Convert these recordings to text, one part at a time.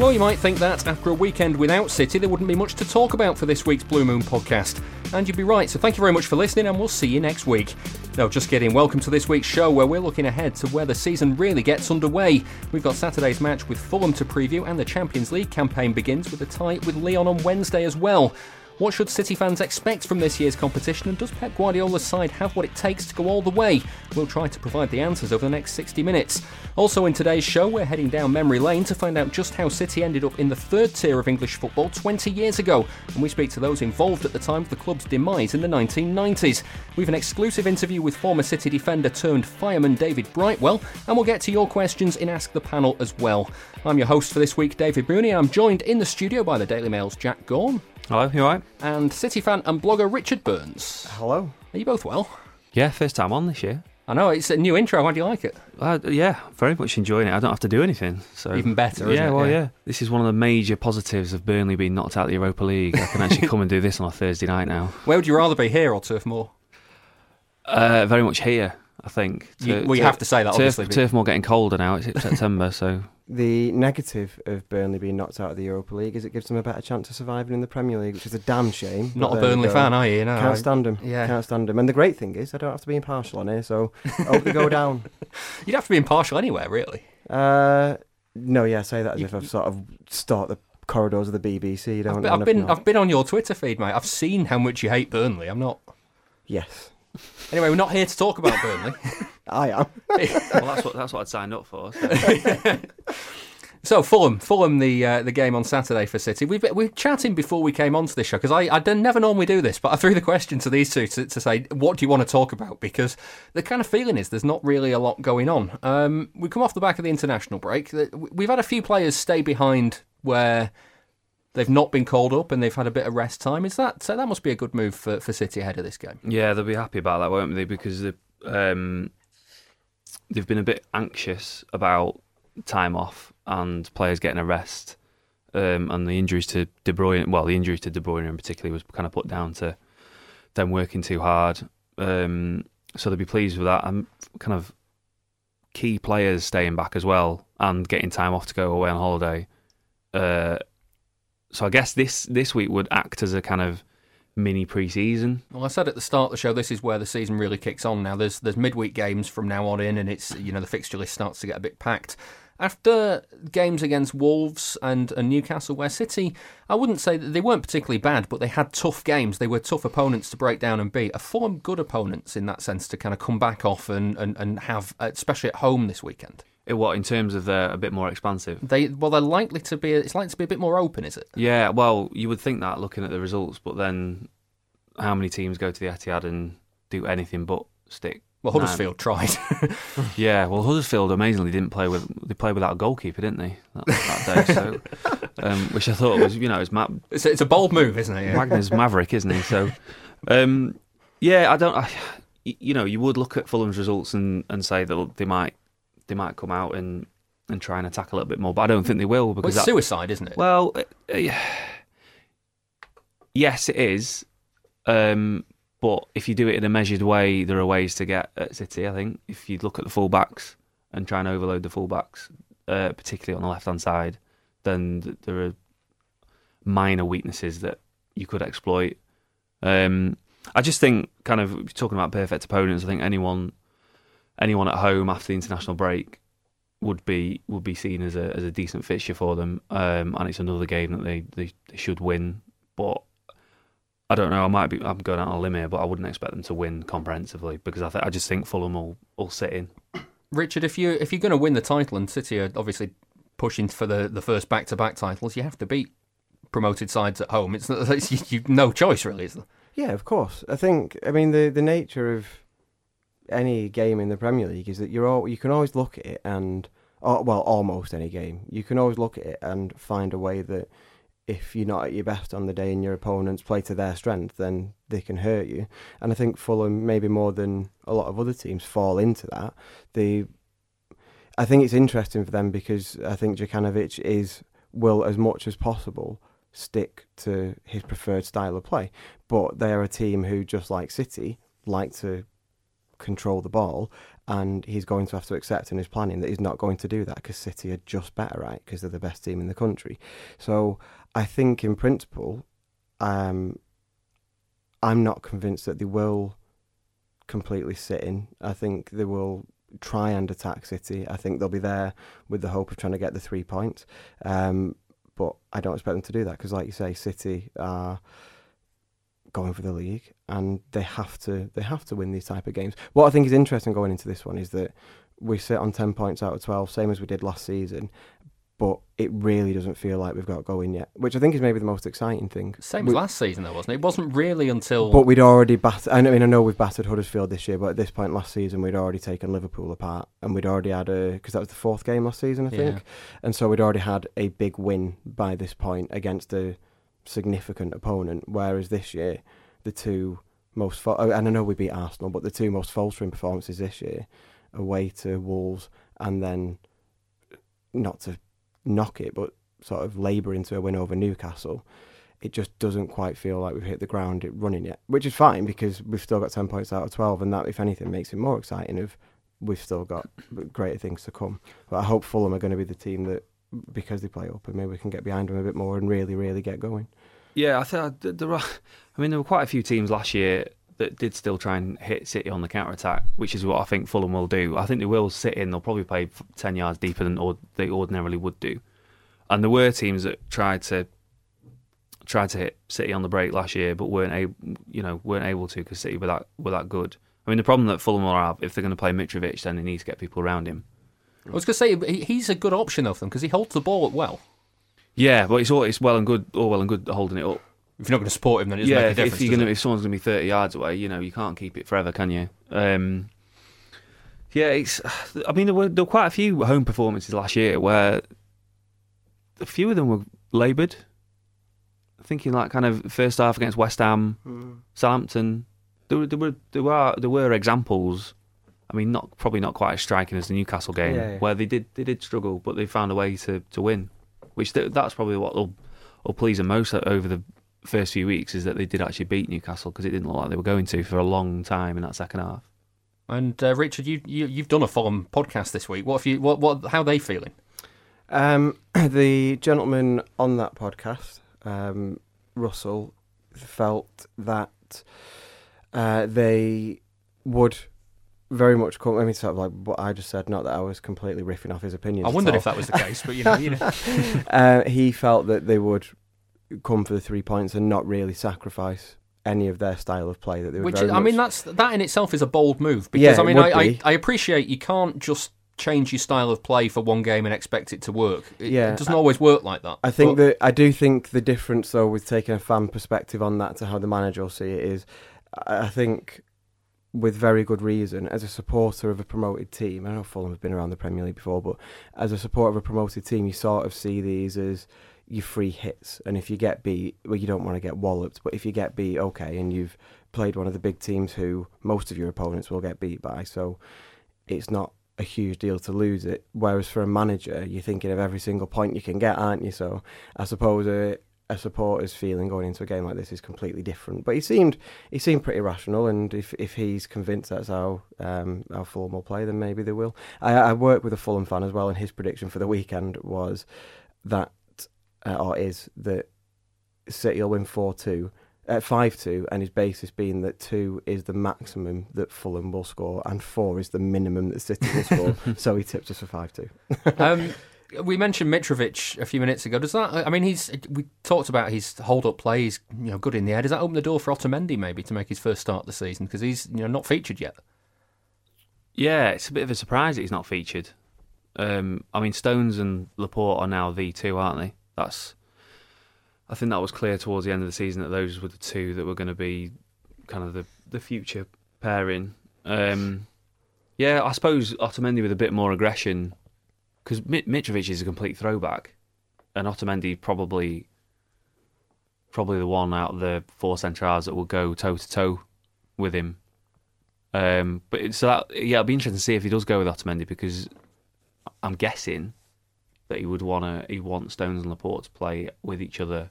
Well, you might think that after a weekend without City, there wouldn't be much to talk about for this week's Blue Moon podcast. And you'd be right, so thank you very much for listening, and we'll see you next week. Now, just getting welcome to this week's show where we're looking ahead to where the season really gets underway. We've got Saturday's match with Fulham to preview, and the Champions League campaign begins with a tie with Lyon on Wednesday as well. What should City fans expect from this year's competition, and does Pep Guardiola's side have what it takes to go all the way? We'll try to provide the answers over the next 60 minutes. Also, in today's show, we're heading down memory lane to find out just how City ended up in the third tier of English football 20 years ago, and we speak to those involved at the time of the club's demise in the 1990s. We've an exclusive interview with former City defender turned fireman David Brightwell, and we'll get to your questions in Ask the Panel as well. I'm your host for this week, David Mooney. I'm joined in the studio by the Daily Mail's Jack Gaughan. Hello, you alright? And City fan and blogger Richard Burns. Hello. Are you both well? Yeah, first time on this year. I know, it's a new intro. How do you like it? Uh, yeah, very much enjoying it. I don't have to do anything. So Even better, isn't yeah, it? well, Yeah. yeah. This is one of the major positives of Burnley being knocked out of the Europa League. I can actually come and do this on a Thursday night now. Where would you rather be, here or Turf Moor? Uh, very much here, I think. You- well, you have to say that, Turf, obviously, but- Turf Moor getting colder now. It's September, so The negative of Burnley being knocked out of the Europa League is it gives them a better chance of surviving in the Premier League, which is a damn shame. Not a Burnley fan, are you? No, I- Can't stand them. yeah. Can't stand them. And the great thing is, I don't have to be impartial on here, so I hope they go down. You'd have to be impartial anywhere, really. Uh, no, yeah, say that as if I've sort of start the corridors of the BBC. You don't I've, I've been, I've been on your Twitter feed, mate. I've seen how much you hate Burnley. I'm not. Yes, Anyway, we're not here to talk about Burnley. I am. well, that's what that's what I'd signed up for. So. So Fulham, Fulham, the uh, the game on Saturday for City. We've we were chatting before we came onto this show because I I don't- never normally do this, but I threw the question to these two to, to say what do you want to talk about because the kind of feeling is there's not really a lot going on. Um, we come off the back of the international break. We've had a few players stay behind where they've not been called up and they've had a bit of rest time. Is that so? That must be a good move for, for City ahead of this game. Yeah, they'll be happy about that, won't they? Because the um, they've been a bit anxious about time off and players getting a rest. Um, and the injuries to De Bruyne, well, the injuries to De Bruyne in particular was kind of put down to them working too hard. Um, so they'll be pleased with that. And kind of key players staying back as well and getting time off to go away on holiday. Uh, so I guess this this week would act as a kind of mini pre-season. Well, I said at the start of the show, this is where the season really kicks on. Now, there's there's midweek games from now on in, and it's you know the fixture list starts to get a bit packed. After games against Wolves and, and Newcastle, where City, I wouldn't say that they weren't particularly bad, but they had tough games. They were tough opponents to break down and beat. A form good opponents in that sense to kind of come back off and, and, and have, especially at home this weekend? What in terms of they're a bit more expansive? They well, they're likely to be. It's likely to be a bit more open, is it? Yeah, well, you would think that looking at the results, but then how many teams go to the Etihad and do anything but stick? Well, nine? Huddersfield tried. Yeah, well, Huddersfield amazingly didn't play with they played without a goalkeeper, didn't they? That, that day, so um, which I thought was you know it's it's, a, it's a bold move, isn't it? Yeah. Wagner's Maverick, isn't he? So um, yeah, I don't. I, you know, you would look at Fulham's results and, and say that they might they might come out and, and try and attack a little bit more, but I don't think they will Well, because it's that, suicide, isn't it? Well, uh, uh, yes, it is. Um, but if you do it in a measured way, there are ways to get at City. I think if you look at the fullbacks and try and overload the fullbacks, uh, particularly on the left hand side, then th- there are minor weaknesses that you could exploit. Um, I just think, kind of talking about perfect opponents, I think anyone anyone at home after the international break would be would be seen as a as a decent fixture for them, um, and it's another game that they, they, they should win. But I don't know. I might be. I'm going out on a limb here, but I wouldn't expect them to win comprehensively because I, th- I just think Fulham will, will sit in. Richard, if you if you're going to win the title, and City are obviously pushing for the, the first back to back titles, you have to beat promoted sides at home. It's, it's you, you've no choice, really, is there? Yeah, of course. I think. I mean, the the nature of any game in the Premier League is that you're all you can always look at it and, oh, well, almost any game, you can always look at it and find a way that if you're not at your best on the day and your opponents play to their strength, then they can hurt you. And I think Fulham, maybe more than a lot of other teams, fall into that. They, I think it's interesting for them because I think Jokanovic is will as much as possible stick to his preferred style of play. But they are a team who, just like City, like to control the ball, and he's going to have to accept in his planning that he's not going to do that because City are just better, right? Because they're the best team in the country. So I think, in principle, um, I'm not convinced that they will completely sit in. I think they will try and attack City. I think they'll be there with the hope of trying to get the three points. Um, but I don't expect them to do that because, like you say, City are going for the league and they have to they have to win these type of games. What I think is interesting going into this one is that we sit on ten points out of twelve, same as we did last season, but it really doesn't feel like we've got going yet, which I think is maybe the most exciting thing. Same we, as last season, though, wasn't it? It wasn't really until. But we'd already battered. I mean, I know we've battered Huddersfield this year, but at this point last season, we'd already taken Liverpool apart, and we'd already had a because that was the fourth game last season, I think, Yeah. and so we'd already had a big win by this point against a significant opponent. Whereas this year, the two most oh, and I know we beat Arsenal, but the two most faltering performances this year, away to Wolves, and then not to knock it, but sort of labour into a win over Newcastle. It just doesn't quite feel like we've hit the ground running yet, which is fine because we've still got ten points out of twelve, and that, if anything, makes it more exciting. Of we've still got greater things to come. But I hope Fulham are going to be the team that, because they play open, maybe we can get behind them a bit more and really, really get going. Yeah, I think uh, there are. I mean, there were quite a few teams last year that did still try and hit City on the counter attack, which is what I think Fulham will do. I think they will sit in. They'll probably play ten yards deeper than or- they ordinarily would do. And there were teams that tried to tried to hit City on the break last year, but weren't able, you know, weren't able to because City were that were that good. I mean, the problem that Fulham will have if they're going to play Mitrovic, then they need to get people around him. I was going to say he's a good option of them because he holds the ball up well. Yeah, but it's all it's well and good, all well and good holding it up. If you're not going to support him, then it doesn't yeah, make a if, difference. if you're gonna, it? if someone's gonna be thirty yards away, you know, you can't keep it forever, can you? Um, yeah, it's. I mean, there were there were quite a few home performances last year where a few of them were laboured. Thinking like kind of first half against West Ham, Southampton. There were there were there were there were examples. I mean, not probably not quite as striking as the Newcastle game, Yeah, yeah. where they did they did struggle, but they found a way to, to win. Which th- that's probably what will will please them most over the first few weeks is that they did actually beat Newcastle because it didn't look like they were going to for a long time in that second half. And uh, Richard, you, you you've done a Fulham podcast this week. What have you? What what? How are they feeling? Um, the gentleman on that podcast, um, Russell, felt that uh, they would very much come. I mean, sort of like what I just said. Not that I was completely riffing off his opinions. I wondered if that was the case, but you know, you know. uh, he felt that they would come for the three points and not really sacrifice any of their style of play. That they would Which is, I mean, that's that in itself is a bold move because Yeah, I mean, I, I. I appreciate you can't just change your style of play for one game and expect it to work. It, Yeah, it doesn't always work like that. I think But- that I do think the difference though with taking a fan perspective on that to how the manager will see it is I I think with very good reason as a supporter of a promoted team I know Fulham have been around the Premier League before but as a supporter of a promoted team you sort of see these as your free hits and if you get beat well you don't want to get walloped but if you get beat okay and you've played one of the big teams who most of your opponents will get beat by so it's not a huge deal to lose it. Whereas for a manager, you're thinking of every single point you can get, aren't you? So I suppose a, a supporter's feeling going into a game like this is completely different. But he seemed he seemed pretty rational, and if if he's convinced that's how um, how Fulham will play, then maybe they will. I, I work with a Fulham fan as well, and his prediction for the weekend was that uh, or is that City will win four two. At five two, and his basis being that two is the maximum that Fulham will score, and four is the minimum that City will score. so he tipped us for five two. um, we mentioned Mitrovic a few minutes ago. Does that? I mean, he's. We talked about his hold-up play. He's you know good in the air. Does that open the door for Otamendi maybe to make his first start of the season because he's you know not featured yet? Yeah, it's a bit of a surprise that he's not featured. Um, I mean, Stones and Laporte are now the two, aren't they? That's. I think that was clear towards the end of the season that those were the two that were going to be kind of the the future pairing. Um, yeah, I suppose Otamendi with a bit more aggression because Mitrovic is a complete throwback, and Otamendi probably probably the one out of the four centre halves that will go toe to toe with him. Um, but so that yeah, it'll be interesting to see if he does go with Otamendi because I'm guessing that he would want to he wants Stones and Laporte to play with each other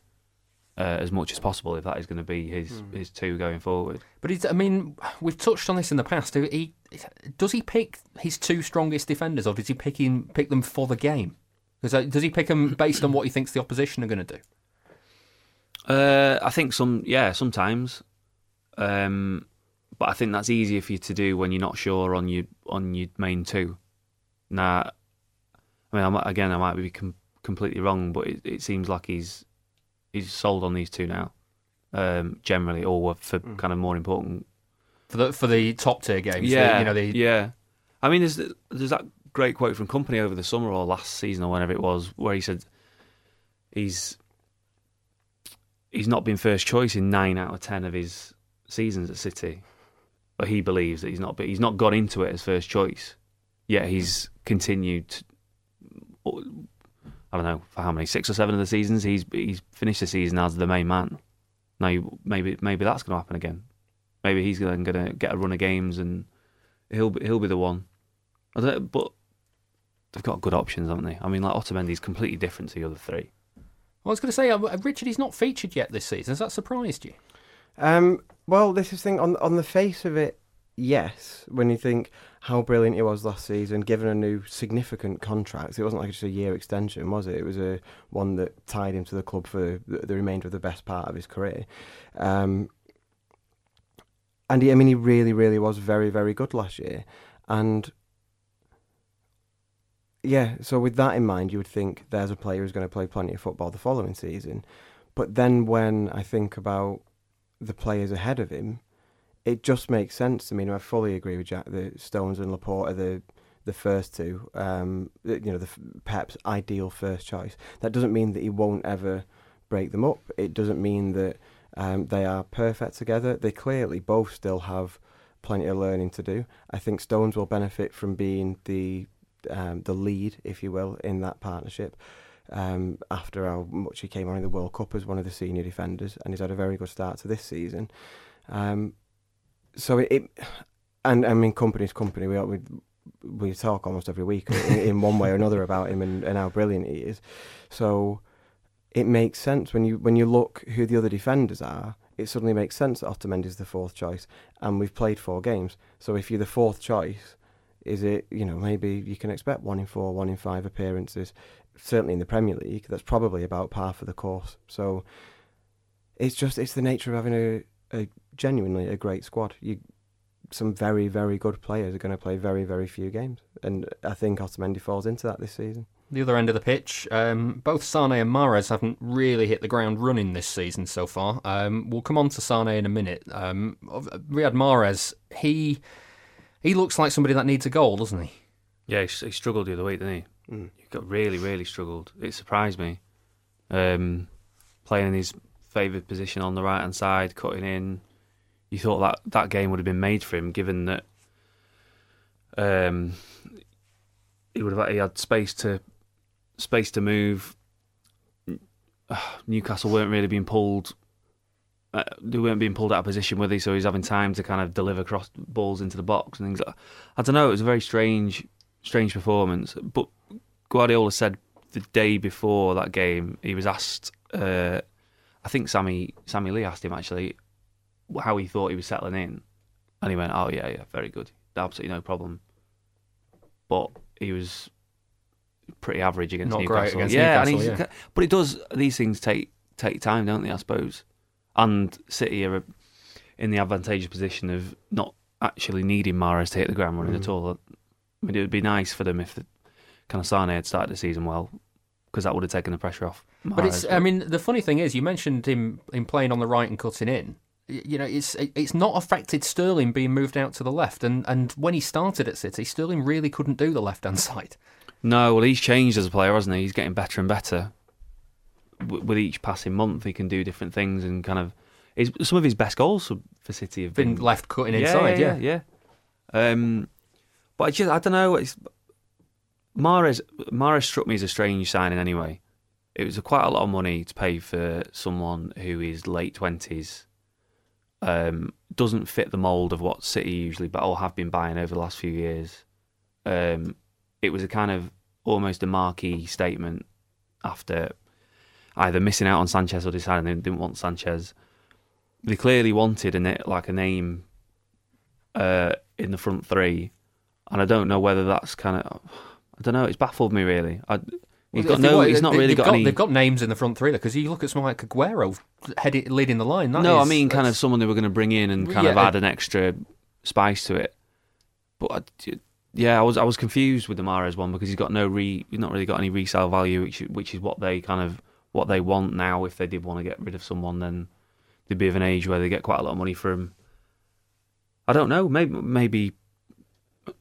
uh, as much as possible if that is going to be his mm. his two going forward. But he's, I mean, we've touched on this in the past. He, does he pick his two strongest defenders, or does he pick him, pick them for the game? Does, does he pick them based on what he thinks the opposition are going to do? Uh, I think some, yeah, sometimes. Um, but I think that's easier for you to do when you're not sure on your on your main two. Now, I mean, I might, again, I might be com- completely wrong, but it, it seems like he's he's sold on these two now. Um, generally, or for mm. kind of more important for the for the top tier games. Yeah, the, you know, the... yeah. I mean, there's there's that great quote from Kompany over the summer or last season or whenever it was, where he said he's he's not been first choice in nine out of ten of his seasons at City, but he believes that he's not. But he's not got into it as first choice. Yet he's continued. To, I don't know for how many six or seven of the seasons he's he's finished the season as the main man. Now maybe maybe that's going to happen again. Maybe he's then going to get a run of games and he'll be, he'll be the one. I don't, but they've got good options, haven't they? I mean, like Otamendi's completely different to the other three. I was going to say, uh, Richard, he's not featured yet this season. Has that surprised you? Um, well, this is thing on on the face of it, yes. When you think how brilliant he was last season, given a new significant contract, it wasn't like just a year extension, was it? It was a one that tied him to the club for the, the remainder of the best part of his career. Um, and he, I mean, he really, really was very, very good last year. And yeah, so with that in mind, you would think there's a player who's going to play plenty of football the following season. But then when I think about the players ahead of him, it just makes sense I mean, I fully agree with Jack. The Stones and Laporte are the the first two. Um, you know, the Pep's ideal first choice. That doesn't mean that he won't ever break them up. It doesn't mean that um, they are perfect together. They clearly both still have plenty of learning to do. I think Stones will benefit from being the um, the lead, if you will, in that partnership. Um, after how much he came on in the World Cup as one of the senior defenders, and he's had a very good start to this season. Um, so it, it, and I mean, Kompany's Kompany. We we we talk almost every week in, in one way or another about him and, and how brilliant he is. So it makes sense when you when you look who the other defenders are. It suddenly makes sense that Otamendi is the fourth choice, and we've played four games. So if you're the fourth choice, is it you know maybe you can expect one in four, one in five appearances. Certainly in the Premier League, that's probably about par for the course. So it's just it's the nature of having a, a genuinely a great squad. You some very very good players are going to play very very few games, and I think Otamendi falls into that this season the other end of the pitch, um, both Sane and Mahrez haven't really hit the ground running this season so far. Um, we'll come on to Sane in a minute. Um, Riyad Mahrez, he he looks like somebody that needs a goal, doesn't he? Yeah, he, he struggled the other week, didn't he? Mm. He got really, really struggled. It surprised me. Um, playing in his favoured position on the right hand side, cutting in. You thought that that game would have been made for him, given that um, he would have he had space to space to move. Newcastle weren't really being pulled. Uh, they weren't being pulled out of position with he, so he's having time to kind of deliver cross balls into the box and things. Like I don't know. It was a very strange, strange performance. But Guardiola said the day before that game, he was asked. Uh, I think Sammy Sammy Lee asked him actually how he thought he was settling in, and he went, "Oh yeah, yeah, very good, absolutely no problem." But he was pretty average against Not Newcastle. Against yeah, Newcastle, yeah. but it does. These things take take time, don't they? I suppose. And City are in the advantageous position of not actually needing Mahrez to hit the ground running mm. at all. I mean, it would be nice for them if, the kind of Sane had started the season well, because that would have taken the pressure off. But it's, Mahrez. I mean, the funny thing is, you mentioned him him playing on the right and cutting in. You know, it's it's not affected Sterling being moved out to the left, and, and when he started at City, Sterling really couldn't do the left hand side. No, well, he's changed as a player, hasn't he? He's getting better and better. W- with each passing month, he can do different things and kind of. His, some of his best goals for, City have Been been left cutting yeah, inside, yeah, yeah. yeah. Um, but I just, I don't know. It's, Mahrez, Mahrez struck me as a strange signing anyway. It was a, quite a lot of money to pay for someone who is late twenties. Um, doesn't fit the mould of what City usually, but all have been buying over the last few years. Um, it was a kind of almost a marquee statement after either missing out on Sanchez or deciding they didn't want Sanchez. They clearly wanted a like a name uh, in the front three, and I don't know whether that's kind of I don't know. It's baffled me really. I, he's got no. He's not really they've got, any. They've got names in the front three because you look at someone like Aguero heading, leading the line. that no, I mean kind of someone they were going to bring in and kind of add an extra spice to it. But I, yeah, I was I was confused with the Mahrez one because he's got no re. He's not really got any resale value, which which is what they kind of what they want now. If they did want to get rid of someone, then they'd be of an age where they get quite a lot of money for him. I don't know. Maybe maybe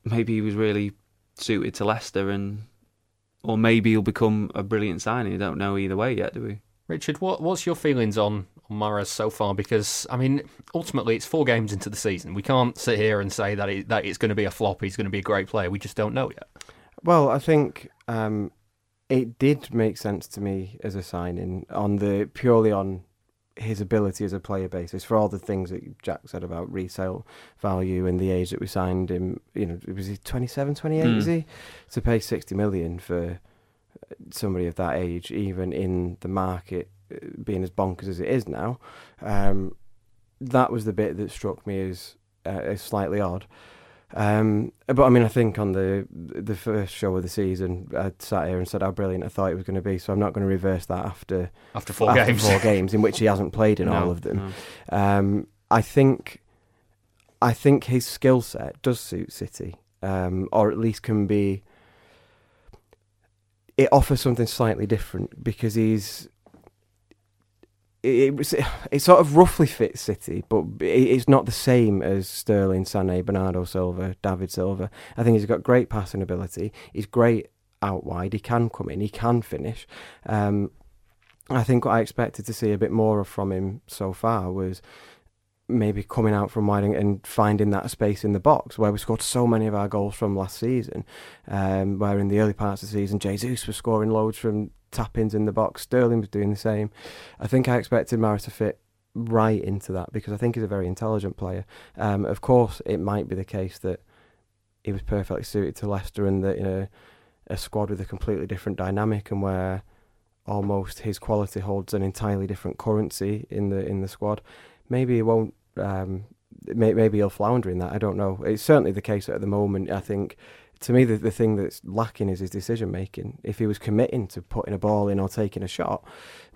maybe he was really suited to Leicester, and or maybe he'll become a brilliant signing. We don't know either way yet, do we? Richard, what what's your feelings on on Mahrez so far? Because I mean, ultimately, it's four games into the season. We can't sit here and say that it, that it's going to be a flop. He's going to be a great player. We just don't know yet. Well, I think um, it did make sense to me as a signing on the purely on his ability as a player basis for all the things that Jack said about resale value and the age that we signed him. You know, was he 27, 28, Mm. is he? To pay 60 million for somebody of that age, even in the market uh, being as bonkers as it is now, um, that was the bit that struck me as, uh, as slightly odd. Um, but I mean, I think on the the first show of the season, I sat here and said how brilliant I thought it was going to be. So I'm not going to reverse that after After four after games, four games in which he hasn't played in all of them. no. Um, I think, I think his skill set does suit City, um, or at least can be. It offers something slightly different because he's. It, it, it sort of roughly fits City, but it, it's not the same as Sterling, Sané, Bernardo Silva, David Silva. I think he's got great passing ability. He's great out wide. He can come in. He can finish. Um, I think what I expected to see a bit more of from him so far was maybe coming out from wide and, finding that space in the box where we scored so many of our goals from last season. Um, where in the early parts of the season, Jesus was scoring loads from tap ins in the box. Sterling was doing the same. I think I expected Mahrez to fit right into that because I think he's a very intelligent player. Um, of course, it might be the case that he was perfectly suited to Leicester and that in a, a squad with a completely different dynamic and where almost his quality holds an entirely different currency in the in the squad. Maybe he won't. Um, may, maybe he'll flounder in that. I don't know. It's certainly the case at the moment. I think to me the the thing that's lacking is his decision making. If he was committing to putting a ball in or taking a shot,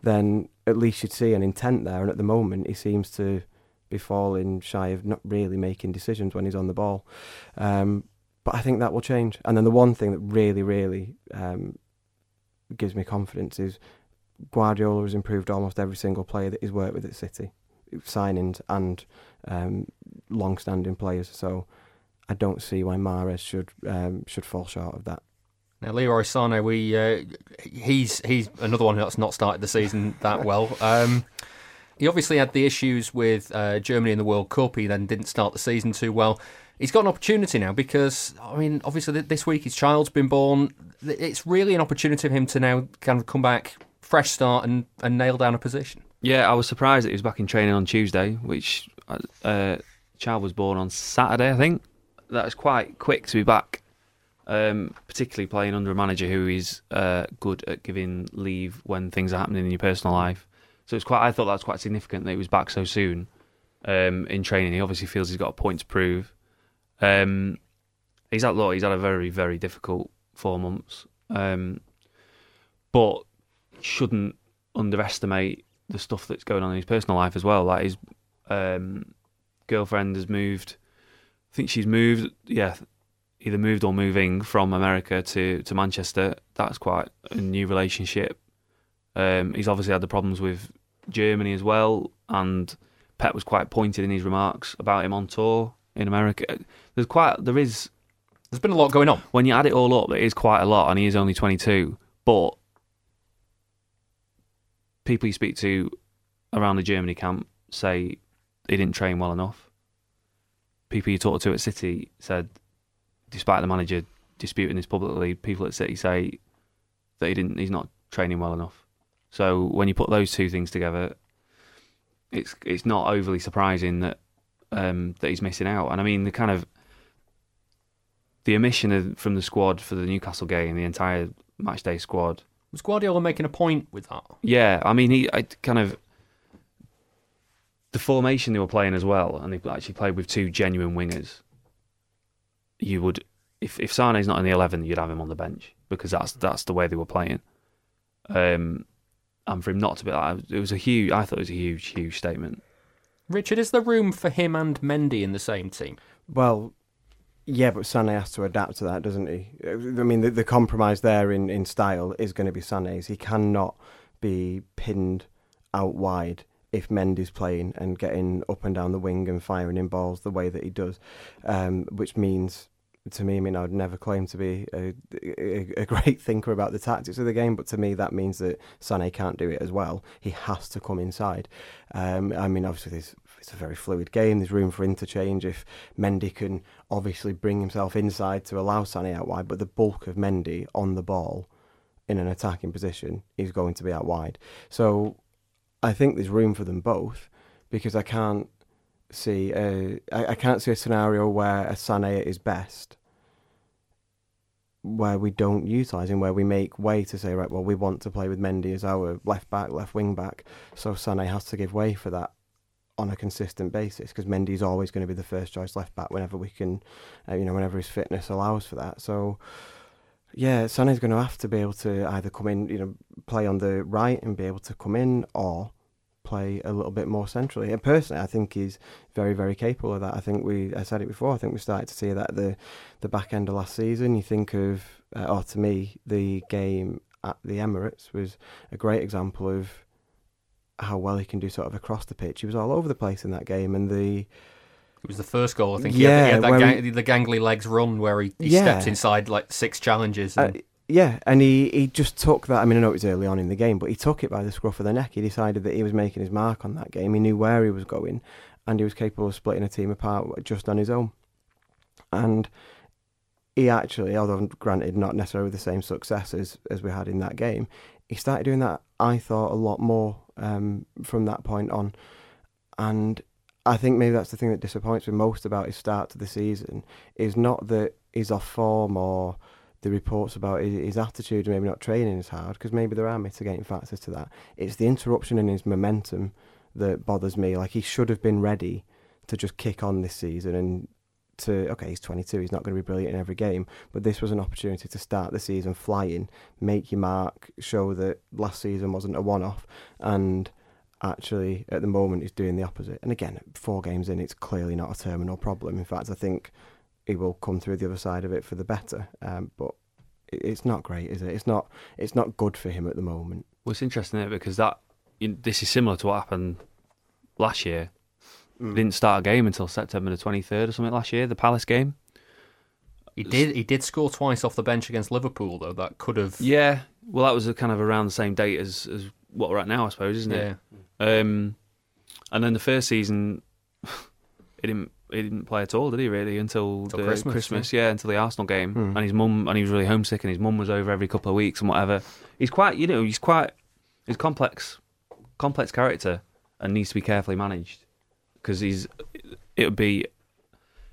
then at least you'd see an intent there. And at the moment, he seems to be falling shy of not really making decisions when he's on the ball. Um, but I think that will change. And then the one thing that really, really um, gives me confidence is Guardiola has improved almost every single player that he's worked with at City, signings and um, long-standing players. So I don't see why Mahrez should um, should fall short of that. Now, Leroy Sane, we uh, he's he's another one that's not started the season that well. Um, he obviously had the issues with uh, Germany in the World Cup. He then didn't start the season too well. He's got an opportunity now because I mean, obviously this week his child's been born. It's really an opportunity for him to now kind of come back, fresh start, and, and nail down a position. Yeah, I was surprised that he was back in training on Tuesday, which uh, child was born on Saturday, I think. That was quite quick to be back, um, particularly playing under a manager who is uh, good at giving leave when things are happening in your personal life. So it's quite. I thought that was quite significant that he was back so soon um, in training. He obviously feels he's got a point to prove. Um, he's had look, he's had a very very difficult four months, um, but shouldn't underestimate the stuff that's going on in his personal life as well. Like his um, girlfriend has moved. I think she's moved. Yeah, either moved or moving from America to, to Manchester. That's quite a new relationship. Um, he's obviously had the problems with Germany as well, and Pep was quite pointed in his remarks about him on tour in America. There's quite there is There's been a lot going on. when you add it all up, it is quite a lot, and he is only 22. But people you speak to around the Germany camp say he didn't train well enough. People you talk to at City said, despite the manager disputing this publicly, people at City say that he didn't. He's not training well enough. So when you put those two things together, it's it's not overly surprising that um, that he's missing out. And I mean, the kind of the omission of, from the squad for the Newcastle game, the entire matchday squad. Was Guardiola making a point with that? Yeah, I mean, he I kind of the formation they were playing as well, and they actually played with two genuine wingers. You would, if if Sane's not in the eleven, you'd have him on the bench because that's that's the way they were playing. Um, and for him not to be like, it was a huge. I thought it was a huge, huge statement. Richard, is there room for him and Mendy in the same team? Well, yeah, but Sané has to adapt to that, doesn't he? I mean, the, the compromise there in, in style is going to be Sané's. He cannot be pinned out wide if Mendy's playing and getting up and down the wing and firing in balls the way that he does, um, which means to me, I mean, I would never claim to be a, a, a, great thinker about the tactics of the game, but to me, that means that Sané can't do it as well. He has to come inside. Um, I mean, obviously, it's a very fluid game. There's room for interchange. If Mendy can obviously bring himself inside to allow Sané out wide, but the bulk of Mendy on the ball in an attacking position is going to be out wide. So I think there's room for them both because I can't see a, I, can't see a scenario where a Sané is best where we don't utilise him, where we make way to say, right, well, we want to play with Mendy as our left back, left wing back, so Sané has to give way for that on a consistent basis because Mendy's always going to be the first choice left back whenever we can, uh, you know, whenever his fitness allows for that. So, yeah, Sané's going to have to be able to either come in, you know, play on the right and be able to come in or play a little bit more centrally. And personally, I think he's very, very capable of that. I think we, I said it before, I think we started to see that the the back end of last season. You think of, uh, or to me, the game at the Emirates was a great example of how well he can do sort of across the pitch. He was all over the place in that game, and the it was the first goal. I think yeah, he had, he had that gang, he, the gangly legs run where he, he yeah. stepped inside like six challenges. And... Uh, yeah, and he, he just took that. I mean, I know it was early on in the game, but he took it by the scruff of the neck. He decided that he was making his mark on that game. He knew where he was going, and he was capable of splitting a team apart just on his own. And he actually, although granted not necessarily the same success as, as we had in that game, he started doing that, I thought, a lot more um, from that point on. And I think maybe that's the thing that disappoints me most about his start to the season is not that he's off form or the reports about his, attitude maybe not training as hard, because maybe there are mitigating factors to that. It's the interruption in his momentum that bothers me. Like he should have been ready to just kick on this season and to okay, he's 22, he's not going to be brilliant in every game, but this was an opportunity to start the season flying, make your mark, show that last season wasn't a one-off, and actually at the moment he's doing the opposite. And again, four games in, it's clearly not a terminal problem. In fact, I think he will come through the other side of it for the better. Um, but it's not great, is it? It's not. It's not good for him at the moment. Well, it's interesting it? because that you know, this is similar to what happened last year. Mm. He didn't start a game until September the twenty third or something last year, the Palace game. He did. He did score twice off the bench against Liverpool, though. That could have. Yeah. Well, that was a kind of around the same date as, as what we're at now, I suppose, isn't it? Yeah. Um, and then the first season, he didn't he didn't play at all, did he? Really until, until Christmas, Christmas yeah. yeah. until the Arsenal game, hmm. and his mum and he was really homesick, and his mum was over every couple of weeks and whatever. He's quite, you know, he's quite, he's complex, complex character, and needs to be carefully managed because he's. It would be,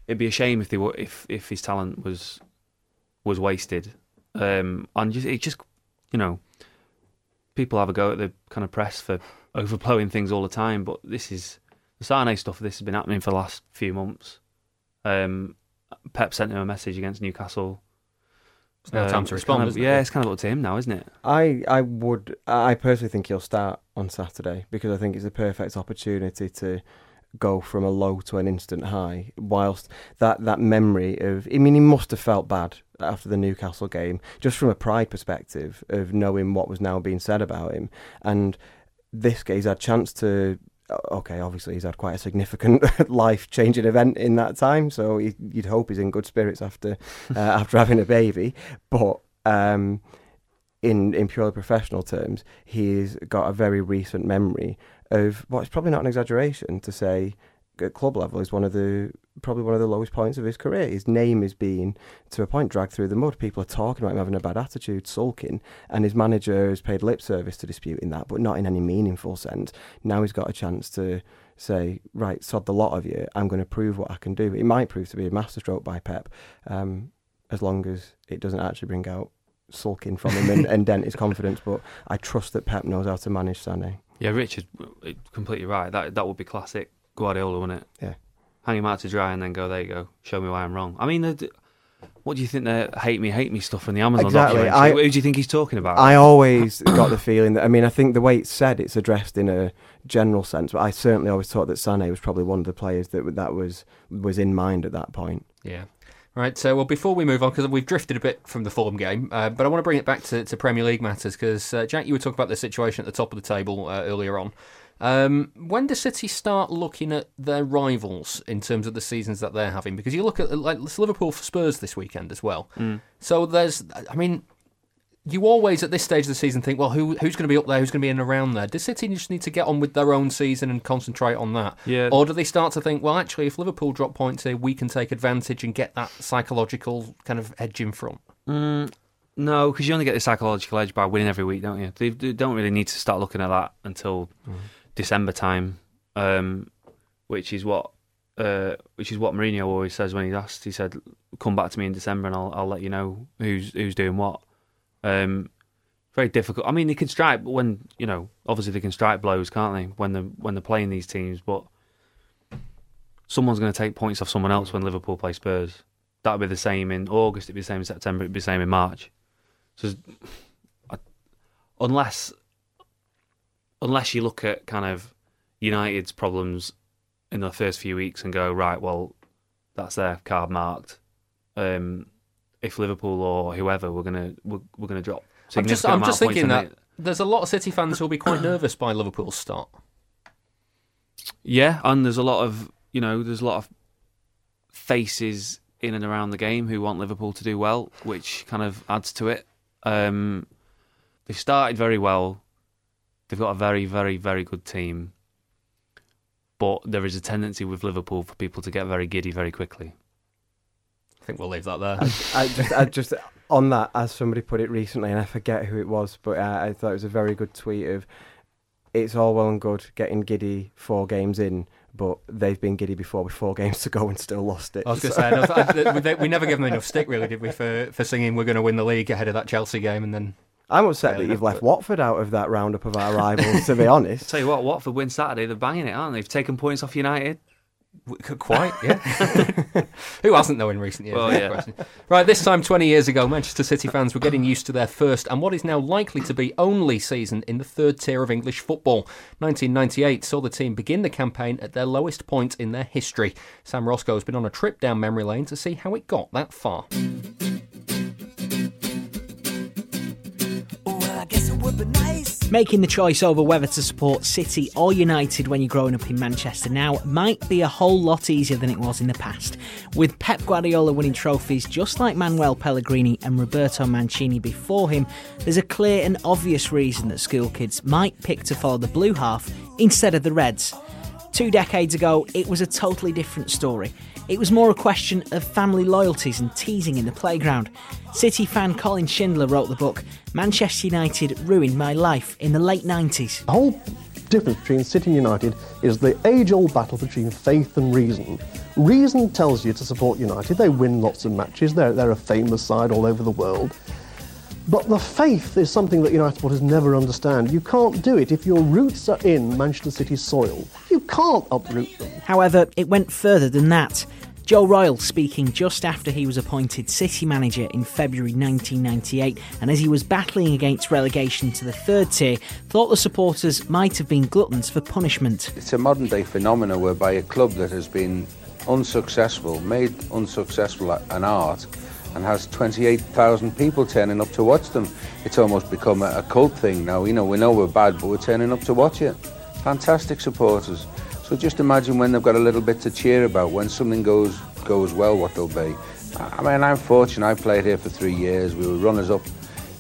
it'd be a shame if they were if if his talent was was wasted, um, and just it just, you know, people have a go at the kind of press for overblowing things all the time, but this is the Sane stuff, this has been happening for the last few months. Um, Pep sent him a message against Newcastle. It's now um, time to respond, kind of, yeah, it? it's kind of up to him now, isn't it? I, I would, I personally think he'll start on Saturday because I think it's a perfect opportunity to go from a low to an instant high. Whilst that that memory of, I mean, he must have felt bad after the Newcastle game, just from a pride perspective of knowing what was now being said about him, and this guy's had a chance to okay, obviously he's had quite a significant life-changing event in that time, so he, you'd hope he's in good spirits after uh, after having a baby. But um, in in purely professional terms, he's got a very recent memory of well, probably not an exaggeration to say at club level is one of the probably one of the lowest points of his career. His name is being to a point dragged through the mud. People are talking about him having a bad attitude, sulking, and his manager has paid lip service to disputing that, but not in any meaningful sense. Now he's got a chance to say, right, sod the lot of you. I'm going to prove what I can do. It might prove to be a masterstroke by Pep, um, as long as it doesn't actually bring out sulking from him and, and dent his confidence. But I trust that Pep knows how to manage Sané. Yeah, Richard, completely right. That that would be classic Guardiola, wouldn't it? Yeah. Hang him out to dry and then go, there you go, show me why I'm wrong. I mean, what do you think the hate me, hate me stuff from the Amazon exactly. I, Who do you think he's talking about? I always got the feeling that, I mean, I think the way it's said, it's addressed in a general sense, but I certainly always thought that Sané was probably one of the players that that was was in mind at that point. Yeah. Right, so well, before we move on, because we've drifted a bit from the form game, uh, but I want to bring it back to, to Premier League matters because uh, Jack, you were talking about the situation at the top of the table uh, earlier on. Um, when does City start looking at their rivals in terms of the seasons that they're having? Because you look at like Liverpool for Spurs this weekend as well. Mm. So there's, I mean, you always at this stage of the season think, well, who who's going to be up there? Who's going to be in around there? Does City just need to get on with their own season and concentrate on that? Yeah. Or do they start to think, well, actually, if Liverpool drop points here, we can take advantage and get that psychological kind of edge in front? Mm. No, because you only get the psychological edge by winning every week, don't you? They, they don't really need to start looking at that until mm. December time, um, which is what uh, which is what Mourinho always says when he's asked. He said, "Come back to me in December, and I'll I'll let you know who's who's doing what." Um, very difficult. I mean, they can strike when you know. Obviously, they can strike blows, can't they? When they when they're playing these teams, but someone's going to take points off someone else when Liverpool play Spurs. That'll be the same in August. It'd be the same in September. It'd be the same in March. So, unless unless you look at kind of United's problems in the first few weeks and go right, well, that's their card marked. Um, if Liverpool or whoever we're gonna we're, we're gonna drop. I'm just I'm just thinking that there's a lot of City fans who'll be quite nervous by Liverpool's start. Yeah, and there's a lot of you know there's a lot of faces in and around the game who want Liverpool to do well, which kind of adds to it. Um, they've started very well. They've got a very, very, very good team. But there is a tendency with Liverpool for people to get very giddy very quickly. I think we'll leave that there. I, I, just, I just on that, as somebody put it recently, and I forget who it was, but uh, I thought it was a very good tweet of, "It's all well and good getting giddy four games in, but they've been giddy before with four games to go and still lost it." I was going to say, no, we never gave them enough stick, really, did we, for for singing "We're going to win the league" ahead of that Chelsea game, and then I'm upset that you've left Watford out of that roundup of our rivals, to be honest. Tell you what, Watford win Saturday, they're banging it, aren't they? They've taken points off United. Quite, yeah. Who hasn't, though, in recent years? Well, yeah. Right, this time 20 years ago, Manchester City fans were getting used to their first and what is now likely to be only season in the third tier of English football. 1998 saw the team begin the campaign at their lowest point in their history. Sam Roscoe has been on a trip down memory lane to see how it got that far. Making the choice over whether to support City or United when you're growing up in Manchester now might be a whole lot easier than it was in the past. With Pep Guardiola winning trophies just like Manuel Pellegrini and Roberto Mancini before him, there's a clear and obvious reason that school kids might pick to follow the blue half instead of the Reds. Two decades ago, it was a totally different story. It was more a question of family loyalties and teasing in the playground. City fan Colin Shindler wrote the book Manchester United Ruined My Life in the late 90s. The whole difference between City and United is the age old battle between faith and reason. Reason tells you to support United, they win lots of matches, they're, they're a famous side all over the world. But the faith is something that United supporters never understand. You can't do it if your roots are in Manchester City's soil. You can't uproot them. However, it went further than that. Joe Royle speaking just after he was appointed City manager in February 1998, and as he was battling against relegation to the third tier, thought the supporters might have been gluttons for punishment. It's a modern day phenomenon whereby a club that has been unsuccessful, made unsuccessful an art, and has 28,000 people turning up to watch them. It's almost become a, a cult thing now. You know, we know we're bad, but we're turning up to watch it. Fantastic supporters. So just imagine when they've got a little bit to cheer about, when something goes goes well, what they'll be. I mean, I'm fortunate. I played here for three years. We were runners up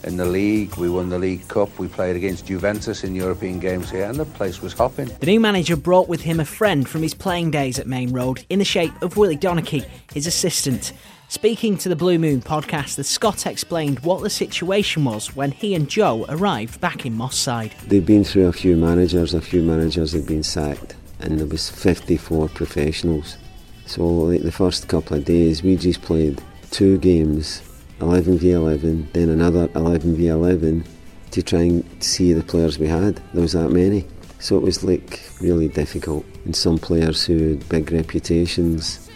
in the league. We won the League Cup. We played against Juventus in European games here, and the place was hopping. The new manager brought with him a friend from his playing days at Maine Road in the shape of Willie Donachie, his assistant. Speaking to the Blue Moon podcast, the Scot explained what the situation was when he and Joe arrived back in Moss Side. They've been through a few managers, a few managers had been sacked, and there was 54 professionals. So like the first couple of days, we just played two games, 11 v 11, then another 11 v 11 to try and see the players we had. There was that many. So it was like really difficult. And some players who had big reputations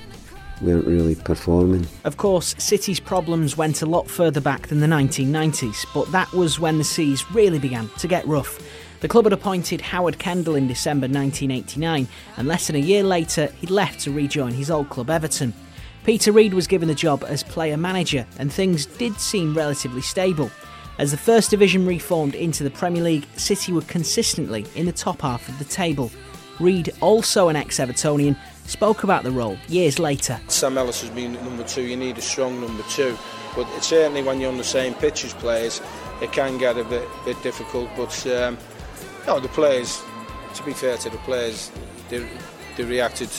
weren't really performing. Of course, City's problems went a lot further back than the 1990s, but that was when the seas really began to get rough. The club had appointed Howard Kendall in December 1989, and less than a year later, he'd left to rejoin his old club Everton. Peter Reid was given the job as player manager, and things did seem relatively stable. As the First Division reformed into the Premier League, City were consistently in the top half of the table. Reid, also an ex Evertonian, spoke about the role years later. Sam Ellis has been number two, you need a strong number two. But certainly when you're on the same pitch as players, it can get a bit, bit difficult. But um, no, the players, to be fair to the players, they, they reacted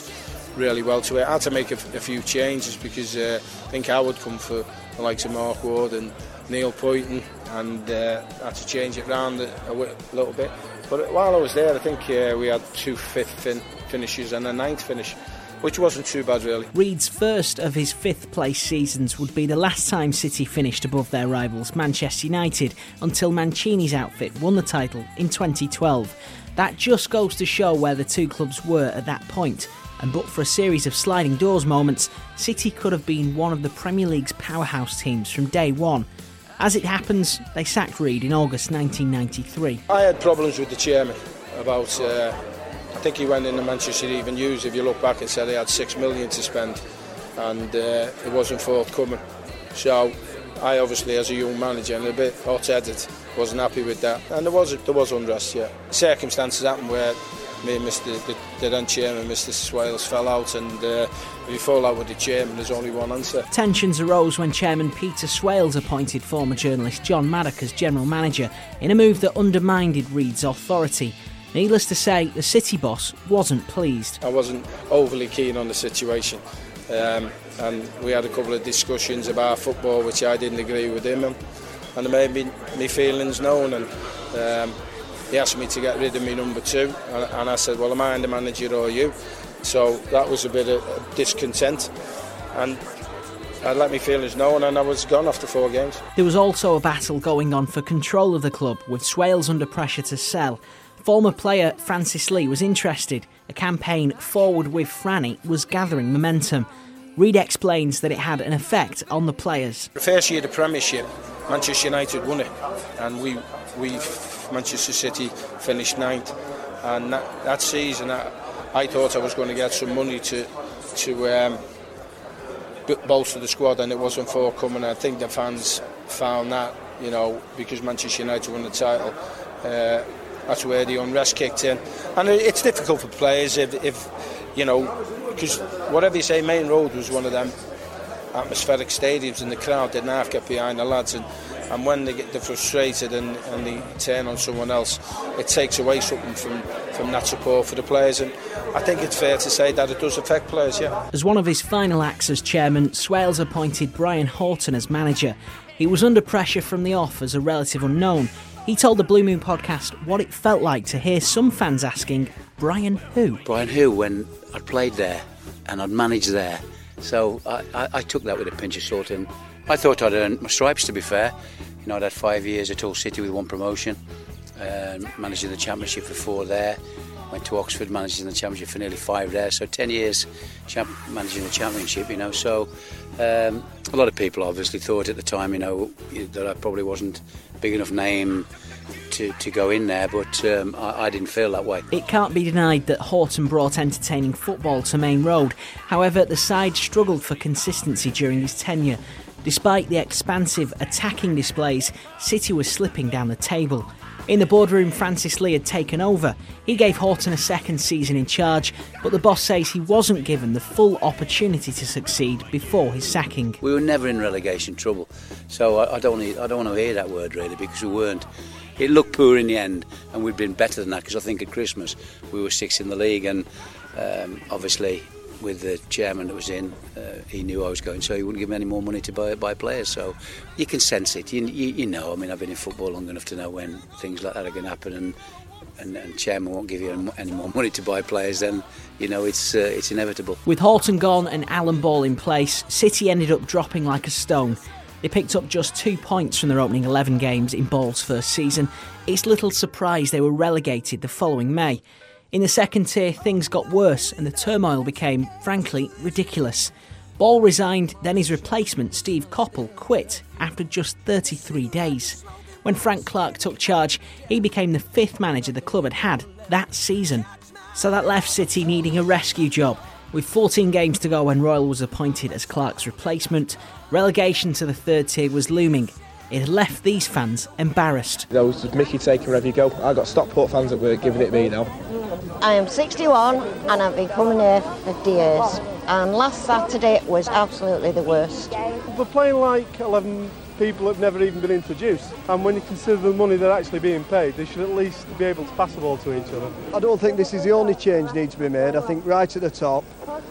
really well to it. I had to make a, a few changes because uh, I think I would come for the likes of Mark Ward and Neil Pointon and uh, had to change it round a, a, little bit. But while I was there, I think uh, we had two fifth fin- finishes and a ninth finish which wasn't too bad really. Reid's first of his fifth place seasons would be the last time City finished above their rivals Manchester United until Mancini's outfit won the title in 2012. That just goes to show where the two clubs were at that point. And but for a series of sliding doors moments, City could have been one of the Premier League's powerhouse teams from day one. As it happens, they sacked Reid in August 1993. I had problems with the chairman about uh, think he went into Manchester Evening News, if you look back, and said he had six million to spend, and uh, it wasn't forthcoming. So I obviously, as a young manager and a bit hot-headed, wasn't happy with that, and there was there was unrest. Yeah, circumstances happened where me and Mr. the, the then chairman, Mr. Swales, fell out, and uh, if you fall out with the chairman, there's only one answer. Tensions arose when Chairman Peter Swales appointed former journalist John Maddock as general manager in a move that undermined Reid's authority. Needless to say, the City boss wasn't pleased. I wasn't overly keen on the situation. Um, and we had a couple of discussions about football which I didn't agree with him and, and it made me, me feelings known and um, he asked me to get rid of me number two and, and I said well am I the manager or you so that was a bit of discontent and I let me feelings known and I was gone after four games. There was also a battle going on for control of the club with Swales under pressure to sell Former player Francis Lee was interested. A campaign forward with Franny was gathering momentum. Reid explains that it had an effect on the players. The first year of the Premiership, Manchester United won it, and we, we Manchester City finished ninth. And that, that season, I, I, thought I was going to get some money to to um, bolster the squad, and it wasn't forthcoming. I think the fans found that, you know, because Manchester United won the title. Uh, that's where the unrest kicked in. And it's difficult for players if, if you know, because whatever you say, Maine Road was one of them atmospheric stadiums and the crowd didn't half get behind the lads and, and when they get frustrated and, and they turn on someone else it takes away something from, from that support for the players and I think it's fair to say that it does affect players yeah. As one of his final acts as chairman Swales appointed Brian Horton as manager he was under pressure from the off as a relative unknown he told the Blue Moon podcast what it felt like to hear some fans asking, Brian who? Brian who, when I'd played there and I'd managed there. So I, I, I took that with a pinch of salt and I thought I'd earned my stripes, to be fair. You know, I'd had five years at Hull City with one promotion, uh, managing the championship for four there. Went to Oxford managing the Championship for nearly five there, so 10 years champ- managing the Championship, you know. So um, a lot of people obviously thought at the time, you know, that I probably wasn't big enough name to, to go in there, but um, I, I, didn't feel that way. It can't be denied that Horton brought entertaining football to Maine Road. However, the side struggled for consistency during his tenure. Despite the expansive attacking displays, City was slipping down the table. In the boardroom, Francis Lee had taken over. He gave Horton a second season in charge, but the boss says he wasn't given the full opportunity to succeed before his sacking. We were never in relegation trouble, so I, I don't want to, I don't want to hear that word really because we weren't. It looked poor in the end, and we'd been better than that because I think at Christmas we were sixth in the league, and um, obviously with the chairman that was in, uh, he knew I was going, so he wouldn't give me any more money to buy buy players. So you can sense it. You, you, you know, I mean, I've been in football long enough to know when things like that are going to happen, and and, and chairman won't give you any more money to buy players, then you know it's uh, it's inevitable. With Horton gone and Alan Ball in place, City ended up dropping like a stone. They picked up just two points from their opening 11 games in Ball's first season. It's little surprise they were relegated the following May. In the second tier, things got worse and the turmoil became, frankly, ridiculous. Ball resigned, then his replacement, Steve Coppell, quit after just 33 days. When Frank Clark took charge, he became the fifth manager the club had had that season. So that left City needing a rescue job. With 14 games to go when Royle was appointed as Clark's replacement, relegation to the third tier was looming, it left these fans embarrassed. There was Mickey taking wherever you go. I got Stockport fans that were giving it me now. I am 61 and I've been coming here 50 years. And last Saturday was absolutely the worst. We're playing like 11 people have never even been introduced. And when you consider the money they're actually being paid, they should at least be able to pass the ball to each other. I don't think this is the only change needs to be made. I think right at the top,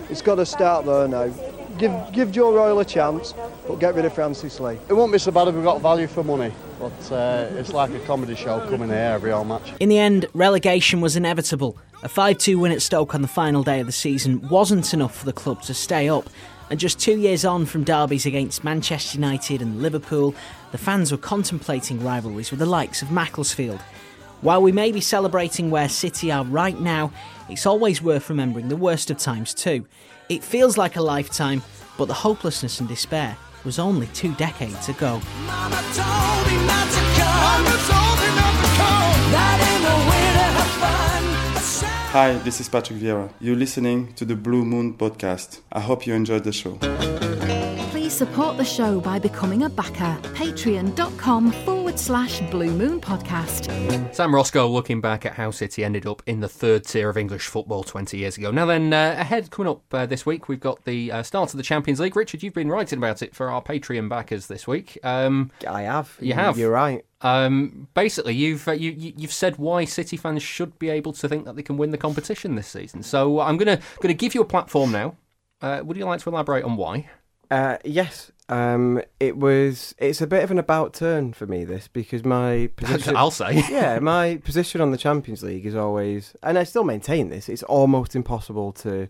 it's got to start there now give give Joe Royle a chance, but get rid of Francis Lee. It won't be so bad if we've got value for money, but uh, it's like a comedy show coming here every all match. In the end, relegation was inevitable. A 5 2 win at Stoke on the final day of the season wasn't enough for the club to stay up. And just two years on from derbies against Manchester United and Liverpool, the fans were contemplating rivalries with the likes of Macclesfield. While we may be celebrating where City are right now, it's always worth remembering the worst of times too. It feels like a lifetime, but the hopelessness and despair was only two decades ago. Hi, this is Patrick Vieira. You're listening to the Blue Moon podcast. I hope you enjoyed the show support the show by becoming a backer. Patreon.com forward slash Blue Moon Podcast. Sam Roscoe looking back at how City ended up in the third tier of English football 20 years ago. Now, then, uh, ahead coming up uh, this week, we've got the uh, start of the Champions League. Richard, you've been writing about it for our Patreon backers this week. Um, I have. You have. You're right. Um, basically, you've uh, you, you've said why City fans should be able to think that they can win the competition this season. So I'm gonna gonna give you a platform now. Uh, would you like to elaborate on why? Uh, yes, um, it was. It's a bit of an about turn for me this because my position. I'll say. yeah, my position on the Champions League is always, and I still maintain this. It's almost impossible to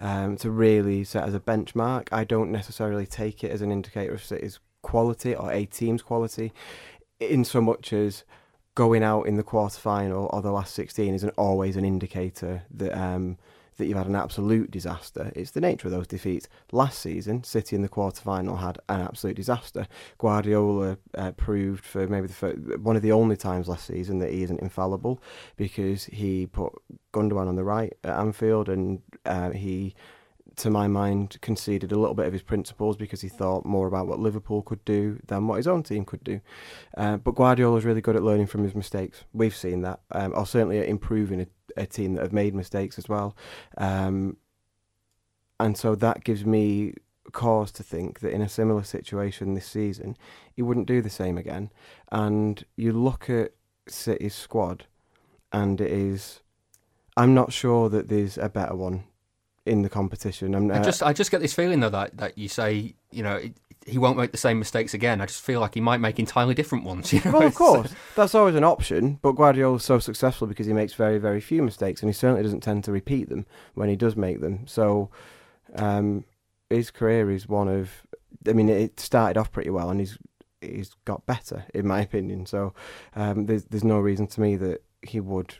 um, to really set as a benchmark. I don't necessarily take it as an indicator of City's quality or a team's quality, in so much as going out in the quarter final or the last sixteen isn't always an indicator that. Um, that you've had an absolute disaster. It's the nature of those defeats. Last season, City in the quarter final had an absolute disaster. Guardiola uh, proved for maybe the first, one of the only times last season that he isn't infallible because he put Gundogan on the right at Anfield and uh, he to my mind, conceded a little bit of his principles because he thought more about what Liverpool could do than what his own team could do. Uh, but Guardiola is really good at learning from his mistakes. We've seen that, um, or certainly at improving a, a, team that have made mistakes as well. Um, and so that gives me cause to think that in a similar situation this season, he wouldn't do the same again. And you look at City's squad, and it is. I'm not sure that there's a better one in the competition. Uh, I just I just get this feeling though that, that you say you know he won't make the same mistakes again. I just feel like he might make entirely different ones. You know? Well, of course, that's always an option. But Guardiola's so successful because he makes very very few mistakes, and he certainly doesn't tend to repeat them when he does make them. So um, his career is one of. I mean, it started off pretty well, and he's he's got better in my opinion. So um, there's there's no reason to me that he would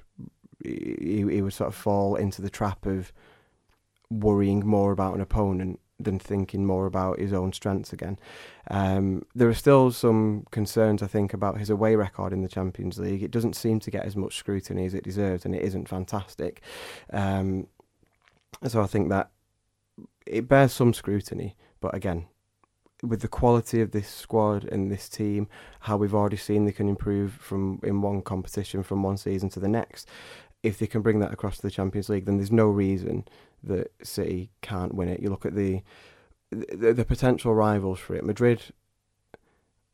he, he would sort of fall into the trap of worrying more about an opponent than thinking more about his own strengths again. Um, there are still some concerns, I think, about his away record in the Champions League. It doesn't seem to get as much scrutiny as it deserves, and it isn't fantastic. Um, so I think that it bears some scrutiny, but again, with the quality of this squad and this team, how we've already seen they can improve from in one competition from one season to the next. If they can bring that across to the Champions League, then there's no reason that City can't win it. You look at the the, the potential rivals for it. Madrid,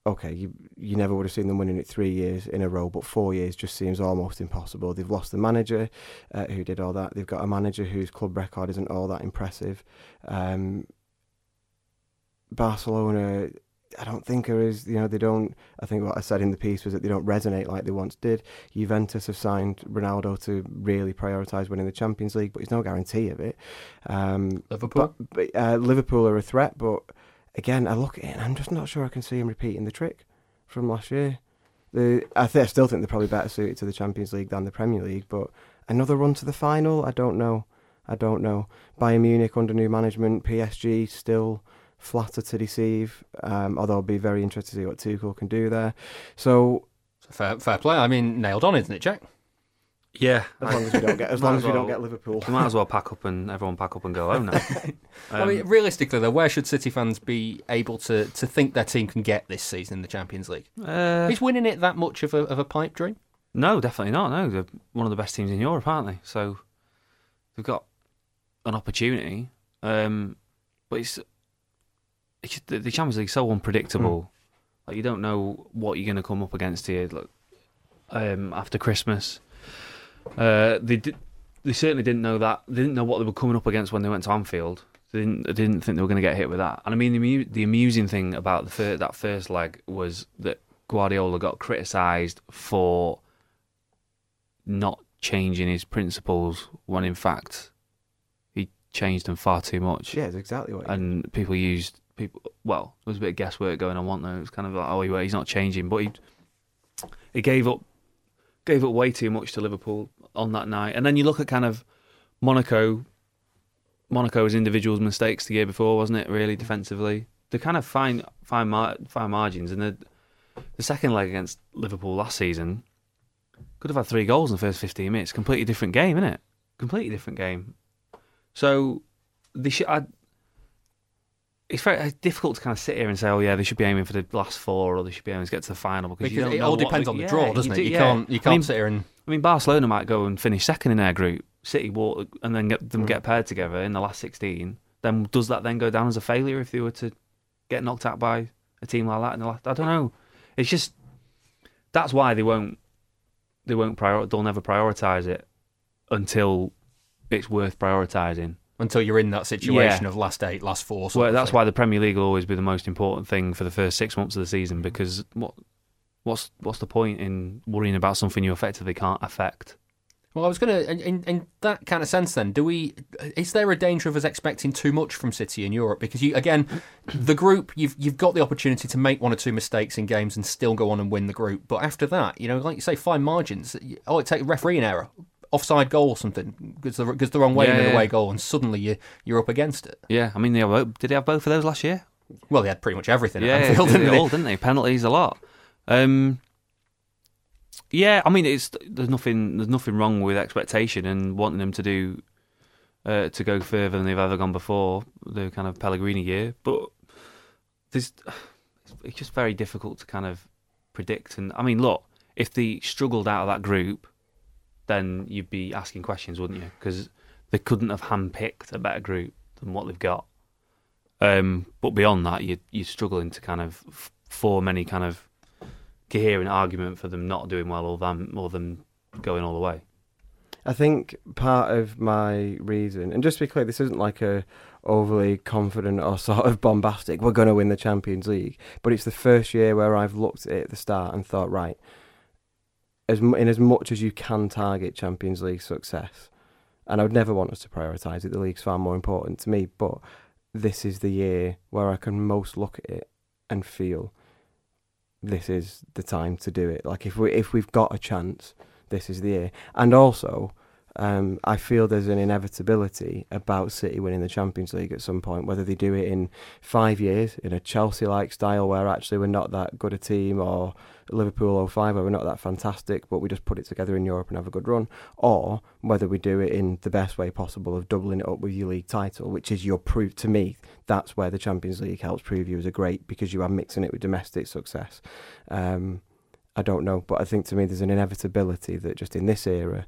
okay, you you never would have seen them winning it three years in a row, but four years just seems almost impossible. They've lost the manager uh, who did all that. They've got a manager whose club record isn't all that impressive. Um, Barcelona, I don't think are as you know they don't. I think what I said in the piece was that they don't resonate like they once did. Juventus have signed Ronaldo to really prioritise winning the Champions League, but there's no guarantee of it. Um, Liverpool, but, but, uh, Liverpool are a threat, but again, I look at it and I'm just not sure I can see him repeating the trick from last year. The I, th- I still think they're probably better suited to the Champions League than the Premier League, but another run to the final, I don't know. I don't know. Bayern Munich under new management, PSG still flatter to deceive. Um, although I'll be very interested to see what Tuchel can do there. So fair, fair play. I mean, nailed on, isn't it, Jack? Yeah, as long as we don't get as long as we well, don't get Liverpool, we might as well pack up and everyone pack up and go home now. um, I mean, realistically, though, where should City fans be able to, to think their team can get this season in the Champions League? Uh, Is winning it that much of a of a pipe dream? No, definitely not. No, they're one of the best teams in Europe, aren't they? So they've got an opportunity. Um, but it's, it's the, the Champions League so unpredictable. Mm. Like you don't know what you're going to come up against here. Like, um, after Christmas, uh, they did, they certainly didn't know that. They didn't know what they were coming up against when they went to Anfield. They didn't, they didn't think they were going to get hit with that. And I mean, the, the amusing thing about the fir- that first leg was that Guardiola got criticised for not changing his principles when in fact he changed them far too much. Yeah, exactly what. And people used people. Well, there was a bit of guesswork going on, wasn't there? It was kind of like, oh, he, he's not changing, but he he gave up gave up way too much to Liverpool on that night. And then you look at kind of Monaco. Monaco's individuals' mistakes the year before, wasn't it? Really defensively, they kind of fine fine mar- fine margins. And the the second leg against Liverpool last season could have had three goals in the first 15 minutes. Completely different game, isn't it? Completely different game. So they should. I, it's very difficult to kind of sit here and say, "Oh yeah, they should be aiming for the last four, or they should be aiming to get to the final." Because, because you don't it all depends on the yeah, draw, doesn't you it? You yeah. can't you can't I mean, sit here and. I mean, Barcelona might go and finish second in their group. City walk and then get them Mm. get paired together in the last sixteen. Then does that then go down as a failure if they were to get knocked out by a team like that in the last? I don't know. It's just that's why they won't they won't prior they'll never prioritize it until it's worth prioritizing. Until you're in that situation Yeah. of last eight, last four. Well, that's why the Premier League will always be the most important thing for the first six months of the season mm. because what what's what's the point in worrying about something you effectively can't affect? Well, I was going to, in, in, that kind of sense, then, do we? Is there a danger of us expecting too much from City in Europe? Because you, again, the group you've you've got the opportunity to make one or two mistakes in games and still go on and win the group. But after that, you know, like you say, fine margins. Oh, it take a refereeing error, offside goal, or something goes the goes the wrong way in Yeah, an yeah. away goal, and suddenly you you're up against it. Yeah, I mean, they have, did they have both of those last year? Well, they had pretty much everything. Yeah, at Anfield, they did didn't it all, didn't they? Penalties a lot. Um, yeah, I mean, it's there's nothing there's nothing wrong with expectation and wanting them to do uh, to go further than they've ever gone before the kind of Pellegrini year, but there's it's just very difficult to kind of predict. And I mean, look, if they struggled out of that group, then you'd be asking questions, wouldn't you? Because they couldn't have handpicked a better group than what they've got. Um, but beyond that, you, you're struggling to kind of form any kind of coherent argument for them not doing well or them or them going all the way. I think part of my reason, and just to be clear, this isn't like a overly confident or sort of bombastic. We're going to win the Champions League, but it's the first year where I've looked at it at the start and thought, right, as in as much as you can target Champions League success, and I would never want us to prioritise it. The league's far more important to me, but this is the year where I can most look at it and feel this is the time to do it. Like if we if we've got a chance, this is the year. And also, um, I feel there's an inevitability about City winning the Champions League at some point, whether they do it in five years in a Chelsea like style where actually we're not that good a team, or Liverpool 05 where we're not that fantastic, but we just put it together in Europe and have a good run, or whether we do it in the best way possible of doubling it up with your league title, which is your proof to me. That's where the Champions League helps prove you as a great because you are mixing it with domestic success. Um, I don't know, but I think to me there's an inevitability that just in this era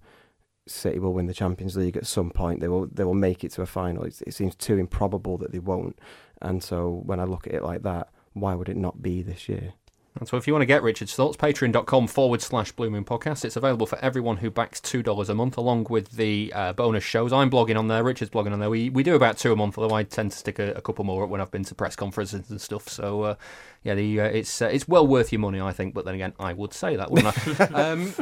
City will win the Champions League at some point. They will they will make it to a final. It, it seems too improbable that they won't. And so when I look at it like that, why would it not be this year? And so if you want to get Richard's thoughts, patreon.com forward slash Blue Moon Podcast. It's available for everyone who backs $2 a month, along with the uh, bonus shows. I'm blogging on there, Richard's blogging on there. We we do about two a month, although I tend to stick a, a couple more up when I've been to press conferences and stuff. So, uh, yeah, the, uh, it's uh, it's well worth your money, I think. But then again, I would say that, wouldn't I? um,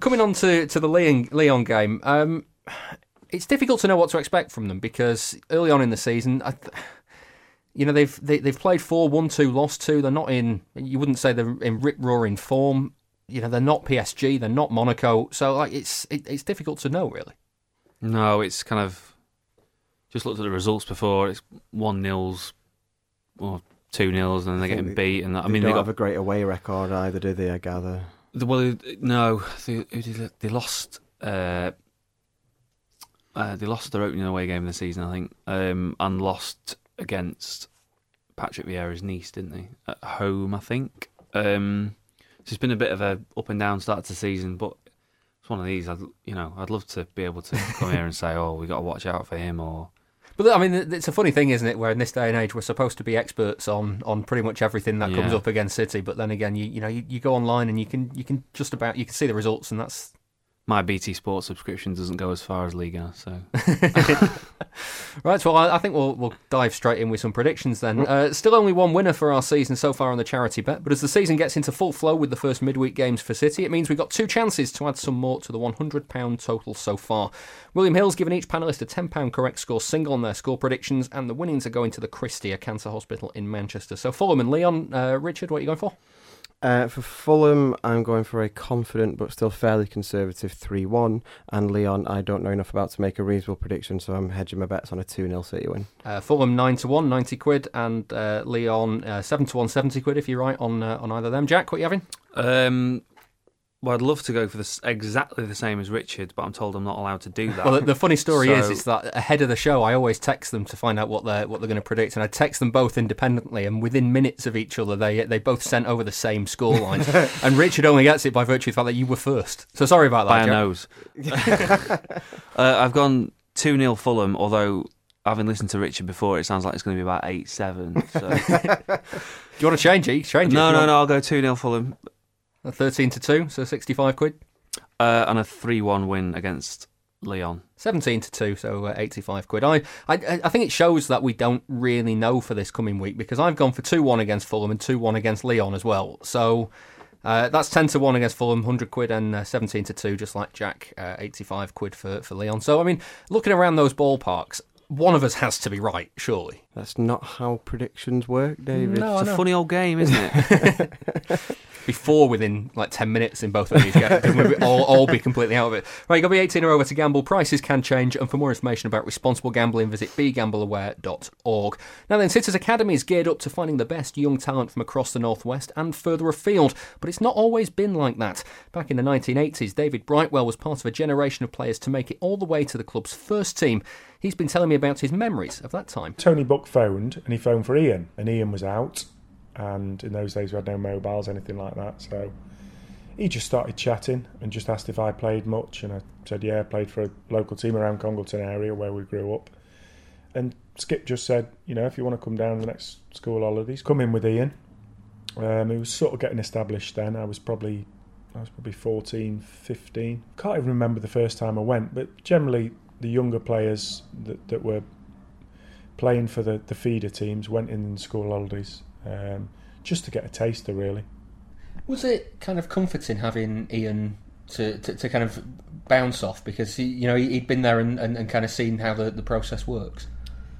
coming on to, to the Lyon, Leon game, um, it's difficult to know what to expect from them because early on in the season, I th- you know they've they, have they have played four, one, two, lost two. They're not in. You wouldn't say they're in rip roaring form. You know they're not PSG. They're not Monaco. So like it's it, it's difficult to know really. No, it's kind of just looked at the results before. It's one nils or two nils, and they're getting they, beat. And that, I mean, don't they got, have a great away record either, do they? I gather. Well, no, they, they lost. Uh, uh, they lost their opening away game of the season, I think, um, and lost against Patrick Vieira's Nice, didn't they? At home, I think. Um, so it's been a bit of a up and down start to the season, but it's one of these. I'd, you know, I'd love to be able to come here and say, "Oh, we got to watch out for him," or. But I mean, it's a funny thing, isn't it? Where in this day and age, we're supposed to be experts on, on pretty much everything that yeah. comes up against City. But then again, you you know, you, you go online and you can you can just about you can see the results, and that's my BT Sports subscription doesn't go as far as Liga, so. right, well, I, think we'll we'll dive straight in with some predictions then. Uh, still only one winner for our season so far on the charity bet, but as the season gets into full flow with the first midweek games for City, it means we've got two chances to add some more to the £100 total so far. William Hill's given each panellist a £10 correct score single on their score predictions, and the winnings are going to the Christie, a cancer hospital in Manchester. So Fulham and Lyon, uh, Richard, what are you going for? Uh, for Fulham, I'm going for a confident but still fairly conservative 3 1. And Leon, I don't know enough about to make a reasonable prediction, so I'm hedging my bets on a 2 0 City win. Uh, Fulham 9 to 1, 90 quid, and uh, Lyon uh, 7 to 1, 70 quid if you're right on uh, on either of them. Jack, what are you having? Um, well, I'd love to go for this exactly the same as Richard, but I'm told I'm not allowed to do that. Well, the, funny story so... is, is that ahead of the show, I always text them to find out what they're what they're going to predict, and I text them both independently, and within minutes of each other, they they both sent over the same score lines. and Richard only gets it by virtue of the fact that you were first. So sorry about that. By a nose. uh, I've gone two 0 Fulham, although having listened to Richard before, it sounds like it's going to be about eight seven. So. Do you want to change it? Change it. No, no, no. I'll go two 0 Fulham. A 13 to 2, so 65 quid. Uh, and a 3 1 win against Leon. 17 to 2, so uh, 85 quid. I, I I think it shows that we don't really know for this coming week because I've gone for 2 1 against Fulham and 2 1 against Leon as well. So uh, that's 10 to 1 against Fulham, 100 quid, and uh, 17 to 2, just like Jack, uh, 85 quid for, for Lyon. So, I mean, looking around those ballparks, one of us has to be right, surely. That's not how predictions work, David. No, it's a funny old game, isn't it? before within like 10 minutes in both of these games. all, all be completely out of it. Right, you've got to be 18 or over to gamble. Prices can change. And for more information about responsible gambling, visit begambleaware.org. Now then, City's Academy is geared up to finding the best young talent from across the Northwest and further afield. But it's not always been like that. Back in the 1980s, David Brightwell was part of a generation of players to make it all the way to the club's first team. He's been telling me about his memories of that time. Tony Book phoned and he phoned for Ian, and Ian was out and in those days we had no mobiles, anything like that. So he just started chatting and just asked if I played much, and I said yeah, I played for a local team around Congleton area where we grew up. And Skip just said, you know, if you want to come down the next school holidays, come in with Ian. Um, he was sort of getting established then. I was probably I was probably 14, 15. Can't even remember the first time I went, but generally the younger players that, that were playing for the, the feeder teams went in school holidays um, just to get a taster, really. Was it kind of comforting having Ian to, to, to kind of bounce off because he, you know he'd been there and, and, and, kind of seen how the, the process works?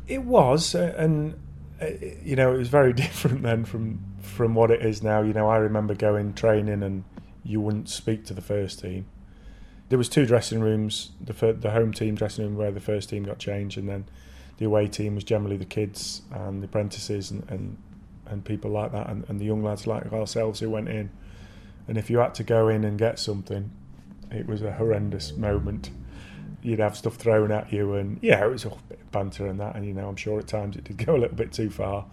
It was, uh, and uh, you know it was very different then from from what it is now. You know, I remember going training and you wouldn't speak to the first team. There was two dressing rooms. The fir- the home team dressing room where the first team got changed, and then the away team was generally the kids and the apprentices and and, and people like that, and, and the young lads like ourselves who went in. And if you had to go in and get something, it was a horrendous moment. You'd have stuff thrown at you, and yeah, it was a bit banter and that. And you know, I'm sure at times it did go a little bit too far,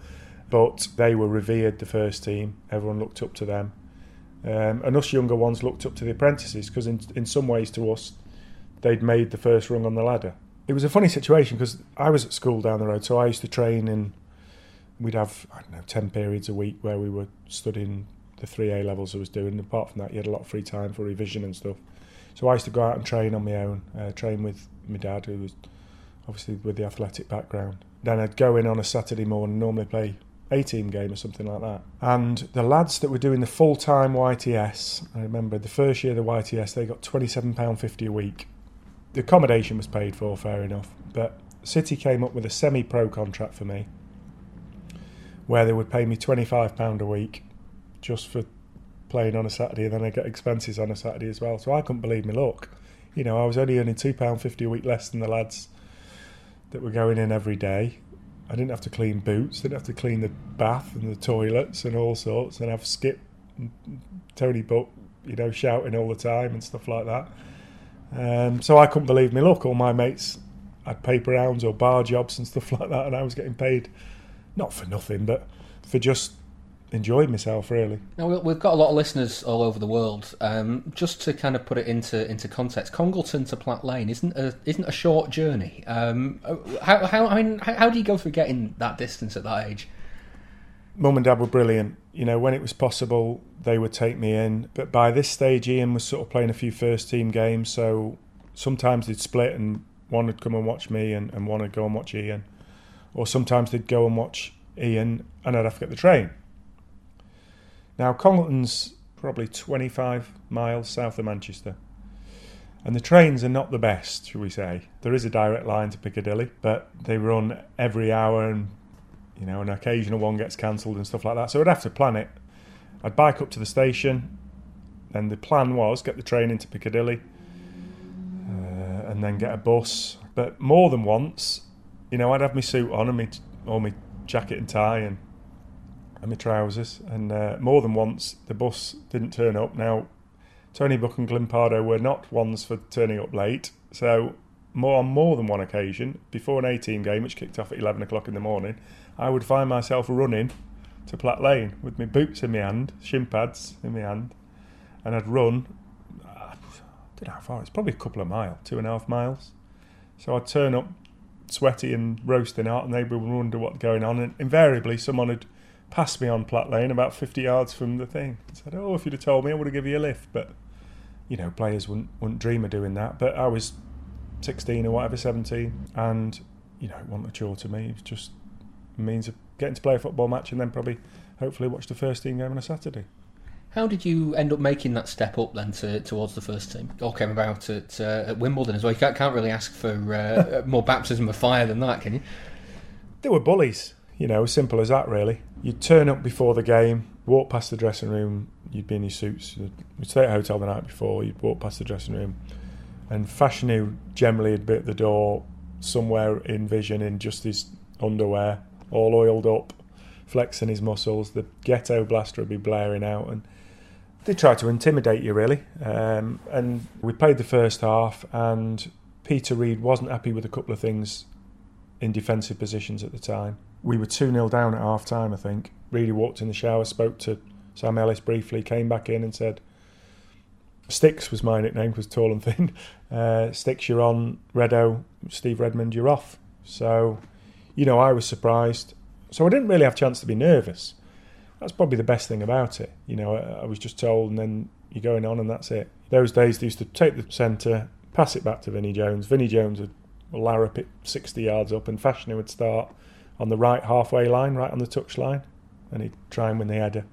but they were revered. The first team, everyone looked up to them, um, and us younger ones looked up to the apprentices because, in in some ways, to us, they'd made the first rung on the ladder. It was a funny situation because I was at school down the road, so I used to train in. We'd have I don't know ten periods a week where we were studying the three A levels I was doing. Apart from that, you had a lot of free time for revision and stuff. So I used to go out and train on my own, uh, train with my dad, who was obviously with the athletic background. Then I'd go in on a Saturday morning, normally play a team game or something like that. And the lads that were doing the full time YTS, I remember the first year the YTS, they got £27.50 a week. The accommodation was paid for, fair enough. But City came up with a semi pro contract for me where they would pay me £25 a week just for playing on a Saturday, and then I get expenses on a Saturday as well. So I couldn't believe my luck. You know, I was only earning two pound fifty a week less than the lads that were going in every day. I didn't have to clean boots, didn't have to clean the bath and the toilets and all sorts, and have Skip, Tony Book, you know, shouting all the time and stuff like that. Um, so I couldn't believe me luck. All my mates had paper rounds or bar jobs and stuff like that, and I was getting paid not for nothing, but for just enjoyed myself really. Now we've got a lot of listeners all over the world. Um, just to kind of put it into into context, Congleton to Platt Lane isn't a isn't a short journey. Um, how, how I mean how, how, do you go through getting that distance at that age? Mum and Dad were brilliant. You know, when it was possible, they would take me in. But by this stage, Ian was sort of playing a few first team games, so sometimes they'd split and one would come and watch me and, and one would go and watch Ian. Or sometimes they'd go and watch Ian and I'd have to get the train. Now, Congleton's probably 25 miles south of Manchester. And the trains are not the best, shall we say. There is a direct line to Piccadilly, but they run every hour and, you know, an occasional one gets cancelled and stuff like that. So I'd have to plan it. I'd bike up to the station, and the plan was get the train into Piccadilly uh, and then get a bus. But more than once, you know, I'd have my suit on and my, or my jacket and tie and and my trousers. And uh, more than once, the bus didn't turn up. Now, Tony Book and Glyn Pardoe were not ones for turning up late. So, more on more than one occasion, before an A team game, which kicked off at 11 o'clock in the morning, I would find myself running to Platt Lane with my boots in my hand, shin pads in my hand, and I'd run. I don't know how far, it's probably a couple of miles, two and a half miles. So I'd turn up sweaty and roasting out, and they would wonder what's going on. And invariably, someone had passed me on Platt Lane about 50 yards from the thing. I said, "Oh, if you'd have told me, I would have given you a lift." But you know, players wouldn't wouldn't dream of doing that. But I was 16 or whatever, 17, and you know, it wasn't a chore to me. It was just a means of getting to play a football match and then probably, hopefully, watch the first team game on a Saturday. How did you end up making that step up then to, towards the first team? All came about at, uh, at Wimbledon as well. You can't, can't really ask for uh, more baptism of fire than that, can you? There were bullies. You know, simple as that, really. You'd turn up before the game, walk past the dressing room, you'd be in your suits. You'd stay at a hotel the night before, you'd walk past the dressing room, and Fashanu generally be at the door somewhere in vision in just his underwear, all oiled up, flexing his muscles. The ghetto blaster would be blaring out, and they try to intimidate you, really. Um, and we played the first half, and Peter Reid wasn't happy with a couple of things in defensive positions at the time we were 2 0 down at half time, I think. Really walked in the shower, spoke to Sam Ellis briefly, came back in and said, Sticks was my nickname, was tall and thin. Uh, Sticks, you're on. Redo, Steve Redmond, you're off. So, you know, I was surprised. So I didn't really have a chance to be nervous. That's probably the best thing about it. You know, I, I was just told, and then you're going on, and that's it. Those days, they used to take the centre, pass it back to Vinnie Jones. Vinnie Jones would larrup it 60 yards up, and Fashanu would start on the right halfway line, right on the touch line, and he'd try and win the header.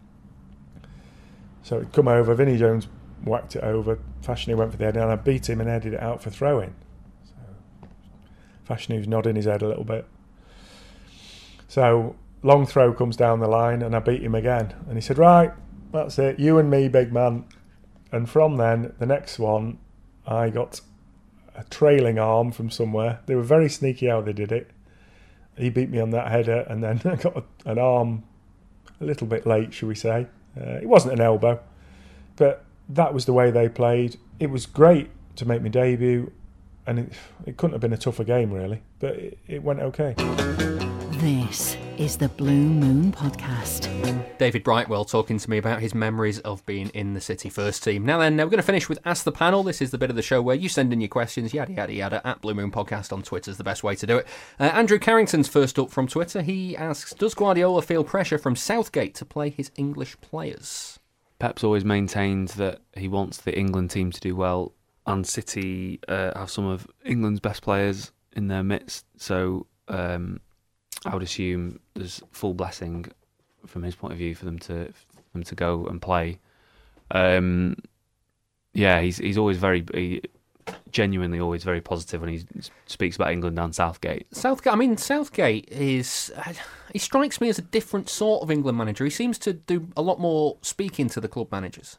So he'd come over, Vinnie Jones whacked it over, Fashanu went for the header, and I beat him and headed it out for throwing. So Fashanu's nodding his head a little bit. So long throw comes down the line, and I beat him again. And he said, Right, that's it, you and me, big man. And from then, the next one, I got a trailing arm from somewhere. They were very sneaky how they did it. He beat me on that header, and then I got a, an arm a little bit late, shall we say. Uh, it wasn't an elbow, but that was the way they played. It was great to make my debut, and it, it couldn't have been a tougher game, really, but it, it went okay. This is the Blue Moon Podcast. David Brightwell talking to me about his memories of being in the City first team. Now then, we're going to finish with Ask the Panel. This is the bit of the show where you send in your questions, yada yada yada, at Blue Moon Podcast on Twitter is the best way to do it. Uh, Andrew Carrington's first up from Twitter. He asks, does Guardiola feel pressure from Southgate to play his English players? Pep's always maintained that he wants the England team to do well, and City uh, have some of England's best players in their midst. So um, I would assume there's full blessing from his point of view for them to for them to go and play. Um, yeah, he's he's always very he, genuinely always very positive when he speaks about England and Southgate. Southgate, I mean, Southgate is. He strikes me as a different sort of England manager. He seems to do a lot more speaking to the club managers.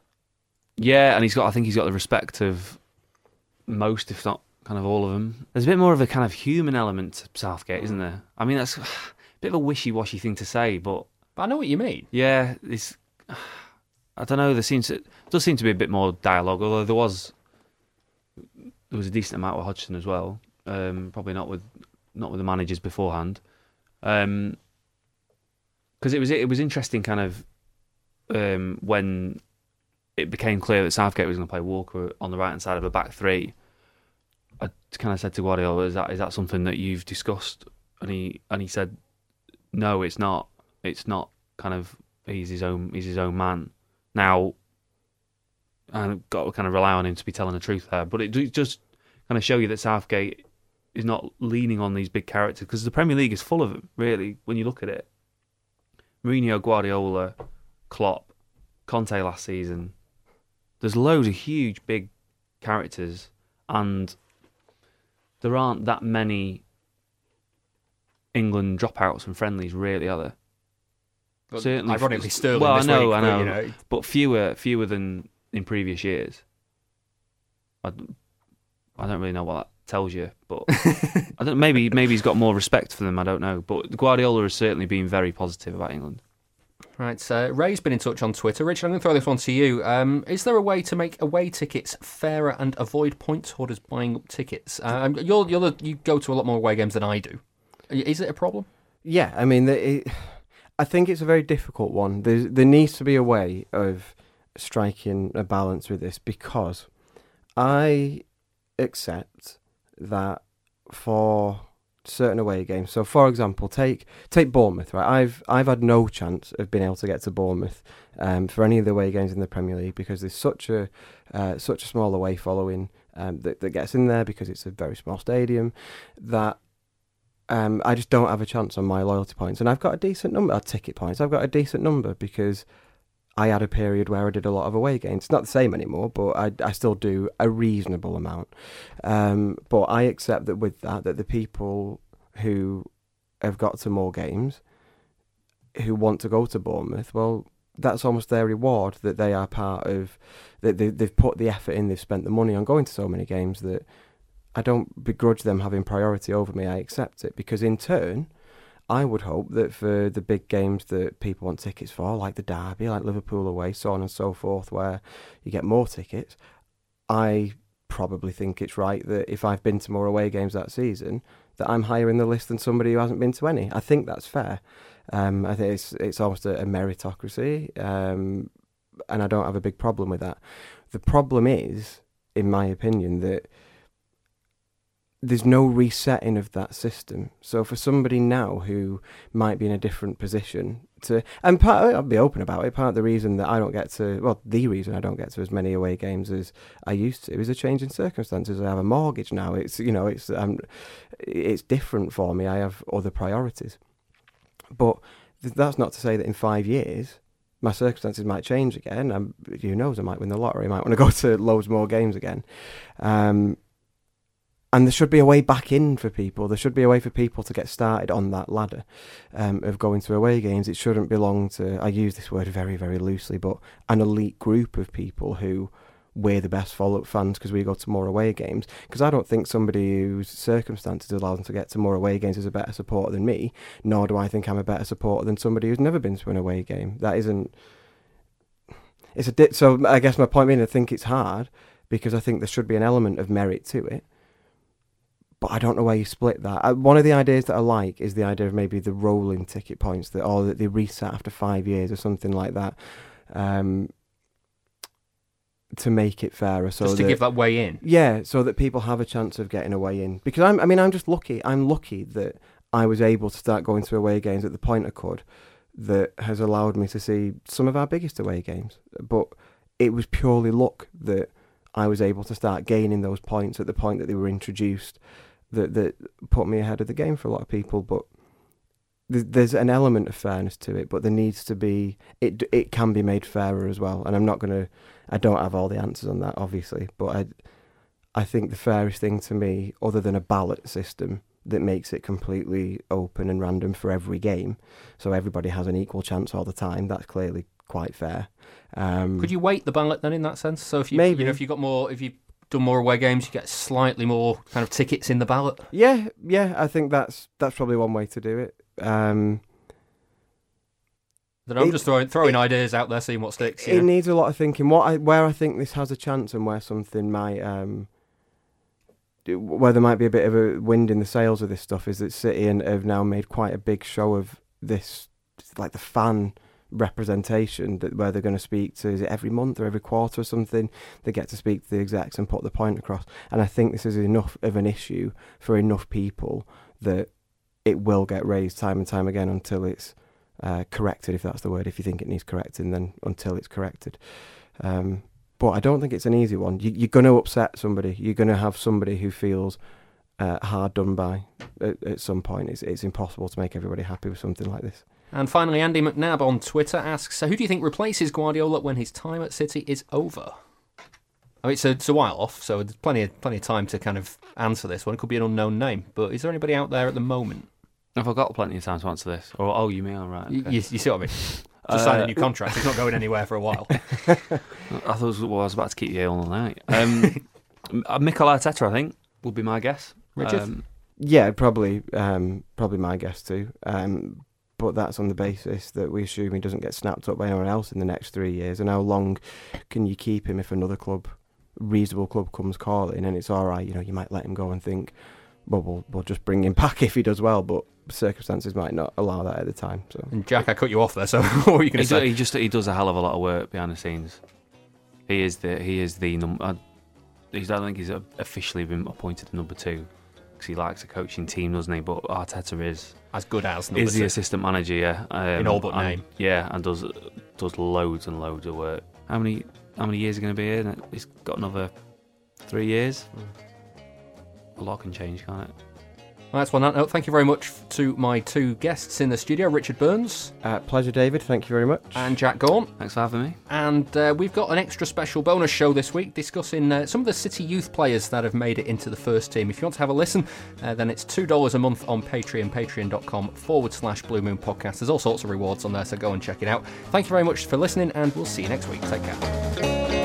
Yeah, and he's got. I think he's got the respect of most, if not kind of all of them. There's a bit more of a kind of human element to Southgate, isn't there? I mean, that's a bit of a wishy-washy thing to say, but, but I know what you mean. Yeah, it's. I don't know. There seems to, does seem to be a bit more dialogue, although there was there was a decent amount with Hodgson as well. Um, probably not with not with the managers beforehand. Um, because it was it was interesting, kind of um, when it became clear that Southgate was going to play Walker on the right hand side of a back three. Kind of said to Guardiola, "Is that is that something that you've discussed?" And he and he said, "No, it's not. It's not. Kind of, he's his own. He's his own man. Now, I've got to kind of rely on him to be telling the truth there. But it just kind of show you that Southgate is not leaning on these big characters because the Premier League is full of them. Really, when you look at it, Mourinho, Guardiola, Klopp, Conte last season. There's loads of huge, big characters, and there aren't that many England dropouts from friendlies, really, are there? Well, Certainly, ironically, Sterling. Well, I know, week, I know, but, you know, but fewer, fewer than in previous years. I, I don't really know what that tells you, but I don't. Maybe, maybe he's got more respect for them. I don't know, but Guardiola has certainly been very positive about England. Right, so Ray's been in touch on Twitter. Richard, I'm going to throw this one to you. Um, is there a way to make away tickets fairer and avoid point holders buying up tickets? Um, you're, you're the, you go to a lot more away games than I do. Is it a problem? Yeah, I mean, it, I think it's a very difficult one. There's, there needs to be a way of striking a balance with this because I accept that for certain away games. So, for example, take take Bournemouth. Right, I've I've had no chance of being able to get to Bournemouth um, for any of the away games in the Premier League because there's such a uh, such a small away following um, that that gets in there because it's a very small stadium that. Um, I just don't have a chance on my loyalty points, and I've got a decent number of ticket points. I've got a decent number because I had a period where I did a lot of away games. It's not the same anymore, but I, I still do a reasonable amount. Um, but I accept that with that, that the people who have got to more games, who want to go to Bournemouth, well, that's almost their reward that they are part of. That they, they've put the effort in, they've spent the money on going to so many games that I don't begrudge them having priority over me. I accept it because in turn I would hope that for the big games that people want tickets for, like the Derby, like Liverpool away, so on and so forth, where you get more tickets, I probably think it's right that if I've been to more away games that season, that I'm higher in the list than somebody who hasn't been to any. I think that's fair. Um, I think it's it's almost a, a meritocracy, um, and I don't have a big problem with that. The problem is, in my opinion, that there's no resetting of that system. So for somebody now who might be in a different position to, and part, I'll be open about it. Part of the reason that I don't get to, well, the reason I don't get to as many away games as I used to is a change in circumstances. I have a mortgage now. It's you know, it's um, it's different for me. I have other priorities, but that's not to say that in five years my circumstances might change again. Um, who knows? I might win the lottery. I might want to go to loads more games again. Um, and there should be a way back in for people. There should be a way for people to get started on that ladder um, of going to away games. It shouldn't belong to, I use this word very, very loosely, but an elite group of people who we're the best follow-up fans because we go to more away games. Because I don't think somebody whose circumstances allow them to get to more away games is a better supporter than me. Nor do I think I'm a better supporter than somebody who's never been to an away game. That isn't. It's a di- so. I guess my point being, I think it's hard because I think there should be an element of merit to it. But I don't know where you split that. I, one of the ideas that I like is the idea of maybe the rolling ticket points that, or that they reset after five years or something like that. Um, to make it fairer. So Just to that, give that way in. Yeah, so that people have a chance of getting a way in. Because I'm, I mean, I'm just lucky. I'm lucky that I was able to start going to away games at the point I could. That has allowed me to see some of our biggest away games. But it was purely luck that I was able to start gaining those points at the point that they were introduced. That that put me ahead of the game for a lot of people. But th- there's an element of fairness to it, but there needs to be it. It can be made fairer as well. And I'm not going to. I don't have all the answers on that, obviously, but I. I think the fairest thing to me, other than a ballot system that makes it completely open and random for every game, so everybody has an equal chance all the time. That's clearly quite fair. Um, Could you weight the ballot then in that sense? So if you, Maybe. you know, if you got more, if you done more away games, you get slightly more kind of tickets in the ballot. Yeah, yeah, I think that's that's probably one way to do it. Um, Then I'm It- just throwing throwing ideas out there, seeing what sticks. it Yeah. needs a lot of thinking. What I, where I think this has a chance, and where something might, um, where there might be a bit of a wind in the sails of this stuff, is that City and have now made quite a big show of this, like the fan representation that where they're going to speak to is it every month or every quarter or something they get to speak to the execs and put the point across and i think this is enough of an issue for enough people that it will get raised time and time again until it's uh, corrected, if that's the word. If you think it needs correcting, then until it's corrected. Um, but I don't think it's an easy one. You, you're going to upset somebody. You're going to have somebody who feels uh, hard done by at, at some point. It's, it's impossible to make everybody happy with something like this. And finally, Andy McNabb on Twitter asks, "So who do you think replaces Guardiola when his time at City is over?" I mean, it's a, it's a while off, so there's plenty of plenty of time to kind of answer this one. It could be an unknown name, but is there anybody out there at the moment? I've got plenty of time to answer this? Or oh, you mean all right? You, okay. you, you see what I mean? Just signed a new contract. It's not going anywhere for a while. I thought well, I was about to keep you all night. Um, uh, Mikel Arteta, I think, would be my guess. Richard? Um, Yeah, probably, um, probably my guess too. Um, but that's on the basis that we assume he doesn't get snapped up by anyone else in the next three years. And how long can you keep him if another club, reasonable club, comes calling and it's all right? You know, you might let him go and think, well, we'll, we'll just bring him back if he does well. But circumstances might not allow that at the time. So And Jack, I cut you off there. So what were you going he, to do- say? he just he does a hell of a lot of work behind the scenes. He is the he is the number. I he's- I don't think he's officially been appointed the number two because he likes a coaching team, doesn't he? But Arteta is As good as is the assistant manager, yeah, um, In all but and- name. yeah, and does does loads and loads of work. How many how many years are you going to be here? He's got another three years. A lot can change, can't it? Well, that's one that note. Thank you very much to my two guests in the studio, Richard Burns uh, pleasure, David. Thank you very much. and Jack Gaughan. Thanks for having me. And uh, we've got an extra special bonus show this week discussing uh, some of the City youth players that have made it into the first team. If you want to have a listen, uh, then it's $2 a month on Patreon, patreon.com forward slash Blue Moon Podcast. There's all sorts of rewards on there, so go and check it out. Thank you very much for listening, and we'll see you next week. Take care.